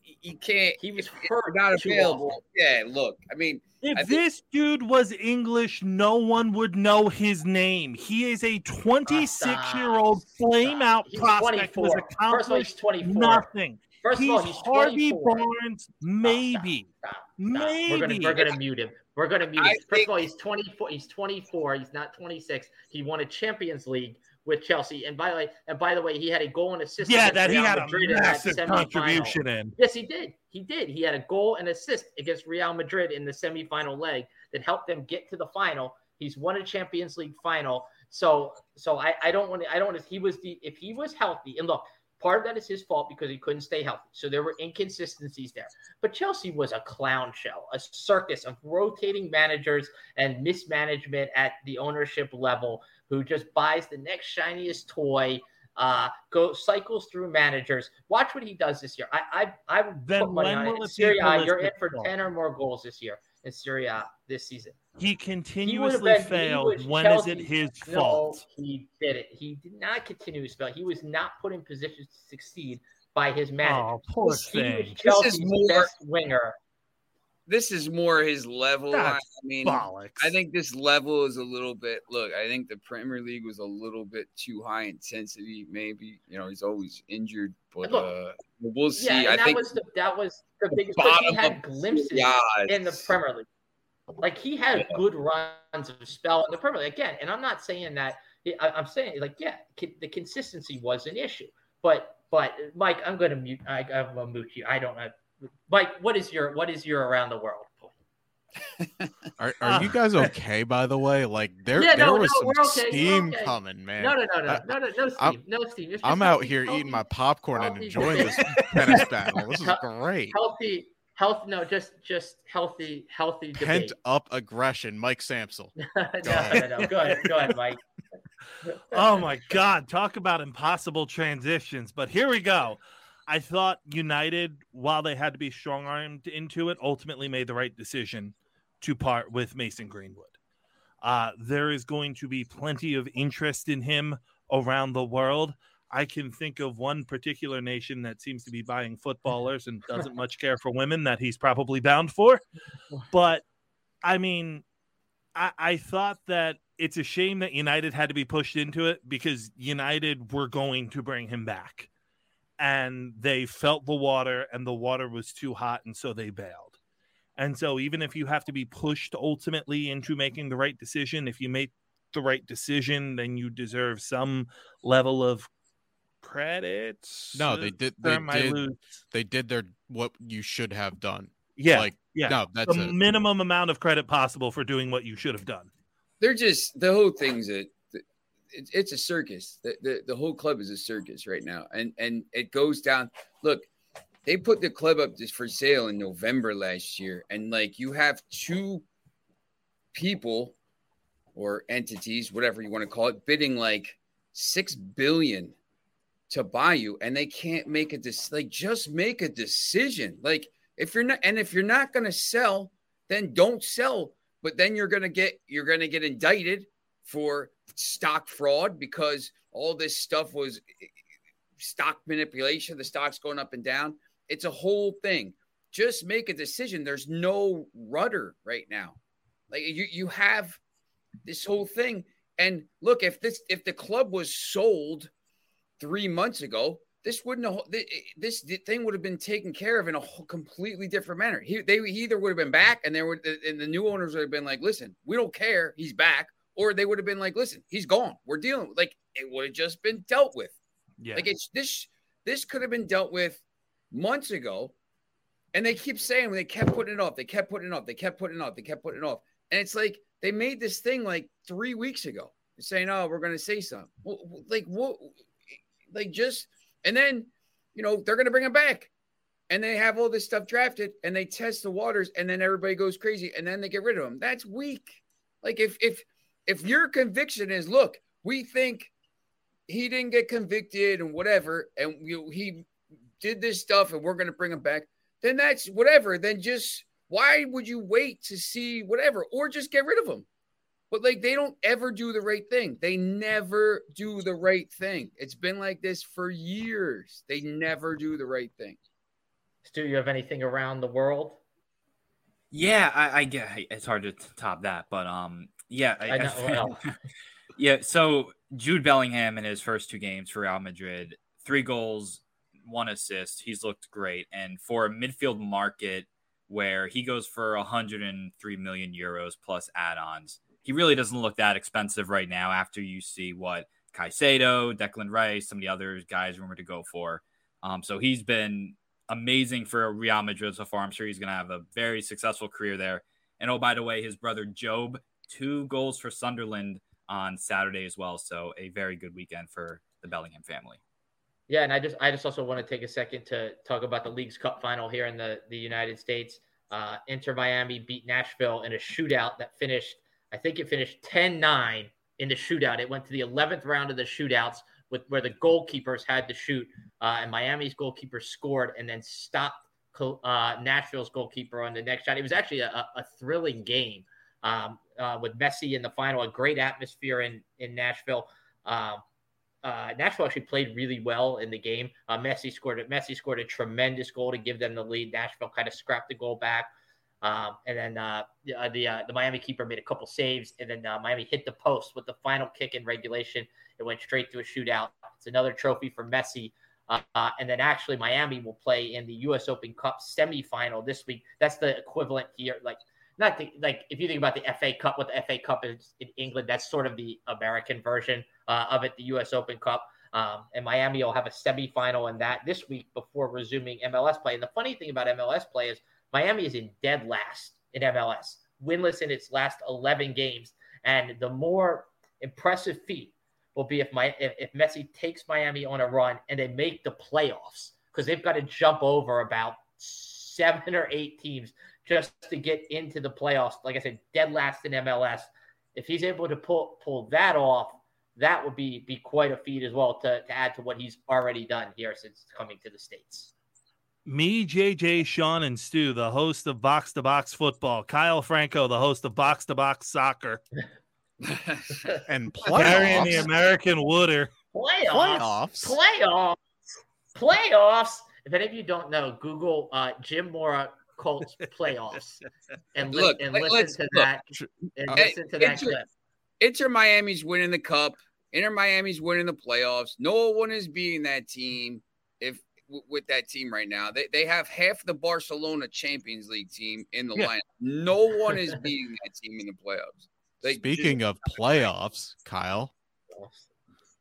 he, he can't. He was if hurt Not available. Yeah, look. I mean, If I think- this dude was English, no one would know his name. He is a 26 year old ah, flame out He's prospect who has 24. First of all, he's 24. nothing. First of He's all, he's Harvey 24. Barnes, maybe. Stop, stop. Maybe. We're gonna we're gonna mute him. We're gonna mute I him. First think- of all, he's 24. He's 24. He's not 26. He won a Champions League with Chelsea. And by the way, and by the way, he had a goal and assist. Yeah, that he had a Madrid that massive contribution in. Yes, he did. He did. He had a goal and assist against Real Madrid in the semifinal leg that helped them get to the final. He's won a Champions League final. So, so I, I don't want to. I don't want to. He was the if he was healthy and look, Part of that is his fault because he couldn't stay healthy. So there were inconsistencies there. But Chelsea was a clown show, a circus of rotating managers and mismanagement at the ownership level who just buys the next shiniest toy uh, go cycles through managers. Watch what he does this year. I I I would Then put money on will it. it be Serie A, you're in for ten or more goals this year in Serie A this season. He been- continuously he failed. was When is it his No, fault? he did it. He did not continue his spell. He was not put in positions to succeed by his manager. Oh, poor he was thing. Chelsea's more- best winger. This is more his level. I, That's I mean, Bollocks. I think this level is a little bit. Look, I think the Premier League was a little bit too high intensity. Maybe you know he's always injured, but Look, uh, we'll see. Yeah, and I that think was the that was the biggest. But he had glimpses yeah, in the Premier League. Like he had Yeah. good runs of spell in the Premier League again, and I'm not saying that. I, I'm saying like yeah, the consistency was an issue, but but Mike, I'm going to mute. I, I'm going to mute you. I don't know. Mike, what is your what is your around the world? *laughs* Are, are ah. you guys okay? By the way, like there Yeah, there no, was no, some okay, steam okay. coming, man. No, no, no, no, no, no, no, Steve, I'm- no, Steve. It's I'm out here healthy- eating my popcorn and enjoying this tennis battle. This is Hel- great. healthy, health. No, just just healthy, healthy Pent up aggression, Mike Samsel. *laughs* no, no, no. Go ahead, go ahead, Mike. *laughs* oh my god talk about impossible transitions but here we go i thought united while they had to be strong armed into it ultimately made the right decision to part with mason greenwood. Uh, there is going to be plenty of interest in him around the world. I can think of one particular nation that seems to be buying footballers and *laughs* doesn't much care for women that he's probably bound for. *laughs* But i mean I, I thought that it's a shame that United had to be pushed into it because United were going to bring him back. And they felt the water, and the water was too hot, and so they bailed. And so, even if you have to be pushed ultimately into making the right decision, if you make the right decision, then you deserve some level of credit. No, they did. They did. lose. They did their what you should have done. Yeah, Like yeah. no, that's the it. minimum amount of credit possible for doing what you should have done. they're just the whole thing's a it's, it's a circus. The, the the whole club is a circus right now, and and it goes down. Look, they put the club up for sale in November last year, and like you have two people or entities, whatever you want to call it, bidding like six billion to buy you, and they can't make a decision. Like just make a decision. Like if you're not, and if you're not going to sell, then don't sell but then you're to get you're going to get indicted for stock fraud because all this stuff was stock manipulation the stock's going up and down. It's a whole thing. Just make a decision. There's no rudder right now. Like you you have this whole thing. And look if this if the club was sold 3 months ago this wouldn't have, this thing would have been taken care of in a completely different manner. He they he either would have been back and there would and the new owners would have been like, listen, we don't care, he's back, or they would have been like, listen, he's gone, we're dealing with like it would have just been dealt with. Yeah. Like it's this this could have been dealt with months ago, and they keep saying they kept putting it off, they kept putting it off, they kept putting it off, they kept putting it off, and it's like they made this thing like three weeks ago, saying, oh, we're going to say something, well, like what, like just and then, you know, they're going to bring him back. And they have all this stuff drafted and they test the waters and then everybody goes crazy and then they get rid of him. That's weak. Like if if if your conviction is, look, we think he didn't get convicted and whatever, and you, he did this stuff and we're going to bring him back, then that's whatever. Then just why would you wait to see whatever or just get rid of him? But like they don't ever do the right thing. They never do the right thing. It's been like this for years. They never do the right thing. Stu, you have anything around the world? Yeah, I, I get it's hard to top that, but um, yeah, I, I know, well. *laughs* yeah. So Jude Bellingham in his first two games for Real Madrid, three goals, one assist. He's looked great, and for a midfield market where he goes for 103 million euros plus add-ons, he really doesn't look that expensive right now. After you see what Caicedo, Declan Rice, some of the other guys rumored to go for, um, so he's been amazing for Real Madrid so far. I'm sure he's going to have a very successful career there. And oh, by the way, his brother Job, two goals for Sunderland on Saturday as well. So a very good weekend for the Bellingham family. Yeah, and I just I just also want to take a second to talk about the Leagues Cup final here in the the United States. Uh, Inter Miami beat Nashville in a shootout that finished. I think it finished 10-9 in the shootout. It went to the 11th round of the shootouts with where the goalkeepers had to shoot, uh, and Miami's goalkeeper scored and then stopped uh, Nashville's goalkeeper on the next shot. It was actually a, a thrilling game um, uh, with Messi in the final, a great atmosphere in in Nashville. Um, uh, Nashville actually played really well in the game. Uh, Messi scored Messi scored a tremendous goal to give them the lead. Nashville kind of scrapped the goal back, um, and then uh, the the, uh, the, Miami keeper made a couple saves, and then uh, Miami hit the post with the final kick in regulation. It went straight to a shootout. It's another trophy for Messi. Uh, and then actually, Miami will play in the U.S. Open Cup semifinal this week. That's the equivalent here, like not the, like if you think about the FA Cup, what the FA Cup is in England, that's sort of the American version uh, of it, the U.S. Open Cup. Um, and Miami will have a semifinal in that this week before resuming MLS play. And the funny thing about MLS play is Miami is in dead last in MLS, winless in its last 11 games. And the more impressive feat will be if my if, if Messi takes Miami on a run and they make the playoffs because they've got to jump over about seven or eight teams just to get into the playoffs. Like I said, dead last in MLS. If he's able to pull pull that off, that would be be quite a feat as well to, to add to what he's already done here since coming to the states. Me, JJ, Sean, and Stu, the host of Box to Box Football. Kyle Franco, the host of Box to Box Soccer. *laughs* and playoffs. *laughs* Carrying the American Wooder. Playoffs. Playoffs. Playoffs. Playoffs. If any of you don't know, Google uh, Jim Mora Colts playoffs and, li- and listen to that and uh, listen to that Inter, clip. Inter Miami's winning the cup. Inter Miami's winning the playoffs. No one is beating that team if with that team right now. They, they have half the Barcelona Champions League team in the yeah. line. No one is beating that team in the playoffs. Like, Speaking of playoffs, Kyle.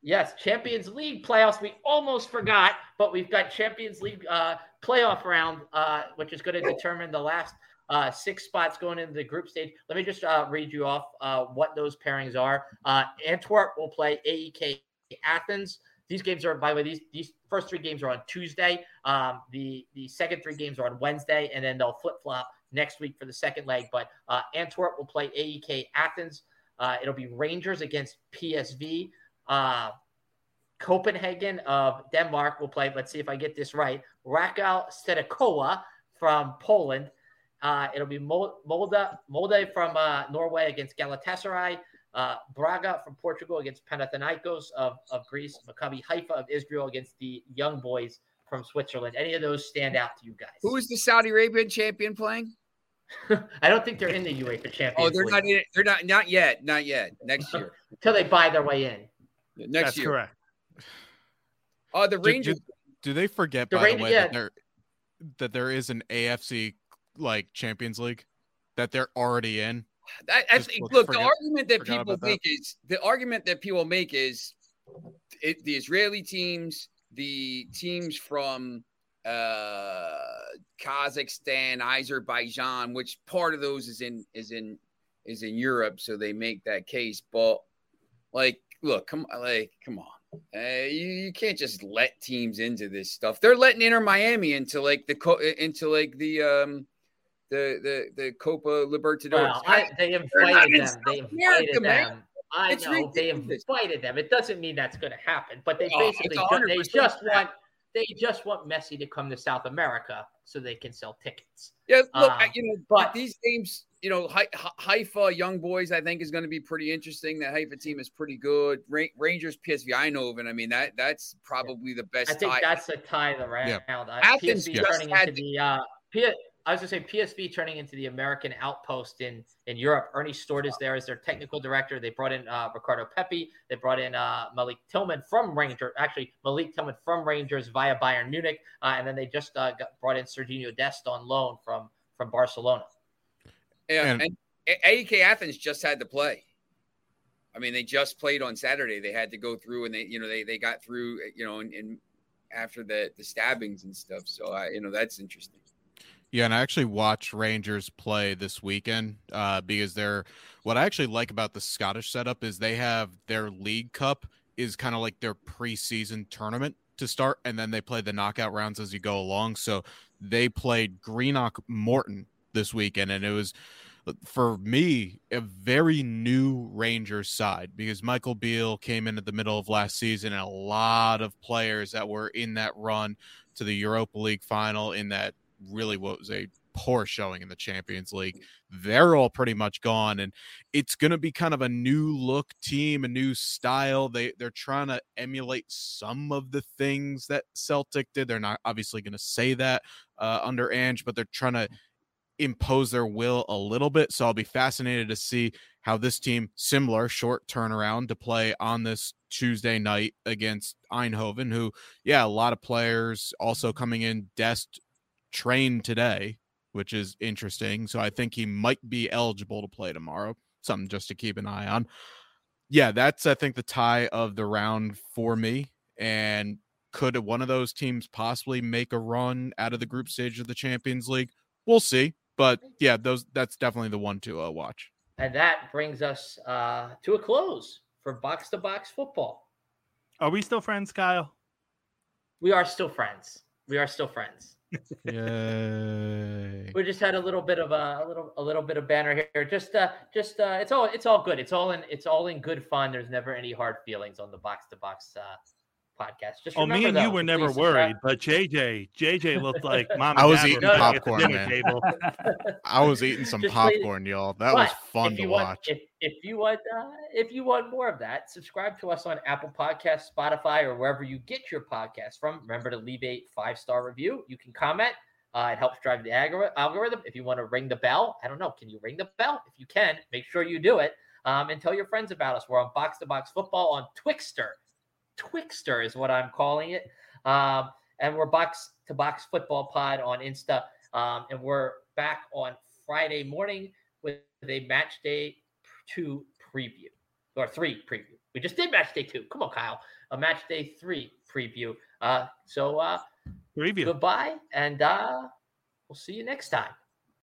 Yes, Champions League playoffs. We almost forgot, but we've got Champions League uh, playoff round, uh, which is going to determine the last uh, six spots going into the group stage. Let me just uh, read you off uh, what those pairings are. Uh, Antwerp will play AEK Athens. These games are, by the way, these these first three games are on Tuesday. Um, the the second three games are on Wednesday, and then they'll flip flop next week for the second leg. But Antwerp will play AEK Athens. it'll be Rangers against PSV. Uh, Copenhagen of Denmark will play. Let's see if I get this right. Rakow Sedekova from Poland. Uh, it'll be Molde, Molde from uh, Norway against Galatasaray. Uh, Braga from Portugal against Panathinaikos of, of Greece. Maccabi Haifa of Israel against the Young Boys from Switzerland. Any of those stand out to you guys? Who is the Saudi Arabian champion playing? *laughs* I don't think they're in the UEFA Champions. Oh, they're League. not in it. They're not not yet. Not yet. Next year. *laughs* Until they buy their way in. Next That's year. correct. Oh, uh, the Rangers. Do, do, do, they forget the by Rangers, the way yeah. that there that there is an AFC like Champions League that they're already in? I, I think. Look, forget, the argument that people make that. is the argument that people make is it, the Israeli teams, the teams from uh Kazakhstan, Azerbaijan, which part of those is in is in is in Europe, so they make that case. But like look, come like, come on. Uh, you, you can't just let teams into this stuff. They're letting Inter Miami into like the into like the um the the the Copa Libertadores. Well, I, they invited them. They invited America, them. Man. I it's know ridiculous. they invited them. It doesn't mean that's going to happen, but they oh, basically they just want they just want Messi to come to South America so they can sell tickets. Yeah, look, um, you know, but these games you know, Haifa Young Boys, I think is going to be pretty interesting. That Haifa team is pretty good. Rangers, PSV Eindhoven. I mean, that that's probably the best. I think tie. that's the tie of the round. Yeah. Uh, Athens PSV turning into the. Uh, P- I was going to say PSV turning into the American outpost in in Europe. Earnie Stewart is there as their technical director. They brought in uh, Ricardo Pepi. They brought in uh, Malik Tillman from Rangers. Actually, Malik Tillman from Rangers via Bayern Munich, uh, and then they just uh, got, brought in Serginho Dest on loan from from Barcelona. Yeah, and, and AEK Athens just had to play. I mean, they just played on Saturday. They had to go through, and they, you know, they they got through, you know, and, and after the the stabbings and stuff. So I, you know, that's interesting. Yeah, and I actually watched Rangers play this weekend uh, because they're what I actually like about the Scottish setup is they have their League Cup is kind of like their preseason tournament to start, and then they play the knockout rounds as you go along. So they played Greenock Morton this weekend, and it was for me a very new Rangers side because Michael Beale came in at the middle of last season, and a lot of players that were in that run to the Europa League final in that really what was a poor showing in the Champions League. They're all pretty much gone, and it's going to be kind of a new look team, a new style. They they're trying to emulate some of the things that Celtic did. They're not obviously going to say that uh, under Ange, but they're trying to impose their will a little bit. So I'll be fascinated to see how this team, similar short turnaround to play on this Tuesday night against Eindhoven, who, yeah, a lot of players also mm-hmm. coming in. Dest trained today, which is interesting. So I think he might be eligible to play tomorrow. Something just to keep an eye on. Yeah, that's I think the tie of the round for me. And could one of those teams possibly make a run out of the group stage of the Champions League? We'll see. But yeah, those that's definitely the one to uh, watch. And that brings us uh, to a close for box to box football. Are we still friends, Kyle? We are still friends. We are still friends. *laughs* Yay. We just had a little bit of a, a little a little bit of banner here. Just uh just uh it's all it's all good. It's all in it's all in good fun. There's never any hard feelings on the box to box uh podcast. Just oh, me and though, you were never please worried, but JJ, JJ looked like *laughs* mom. I was eating were sitting the popcorn, man. Table. *laughs* I was eating some Just please- popcorn, y'all. That was fun to want, watch. If, if you want, uh, if you want more of that, subscribe to us on Apple Podcasts, Spotify, or wherever you get your podcasts from. Remember to leave a five star review. You can comment. Uh, it helps drive the algorithm. If you want to ring the bell, I don't know. Can you ring the bell? If you can, make sure you do it. Um, and tell your friends about us. We're on Box to Box Football on Twixter. Twixter is what I'm calling it. Um, and we're Box to Box Football Pod on Insta. Um, and we're back on Friday morning with a match day two preview or three preview. We just did match day two. Come on, Kyle. A match day three preview. Uh, so uh, Preview. goodbye, and uh, we'll see you next time.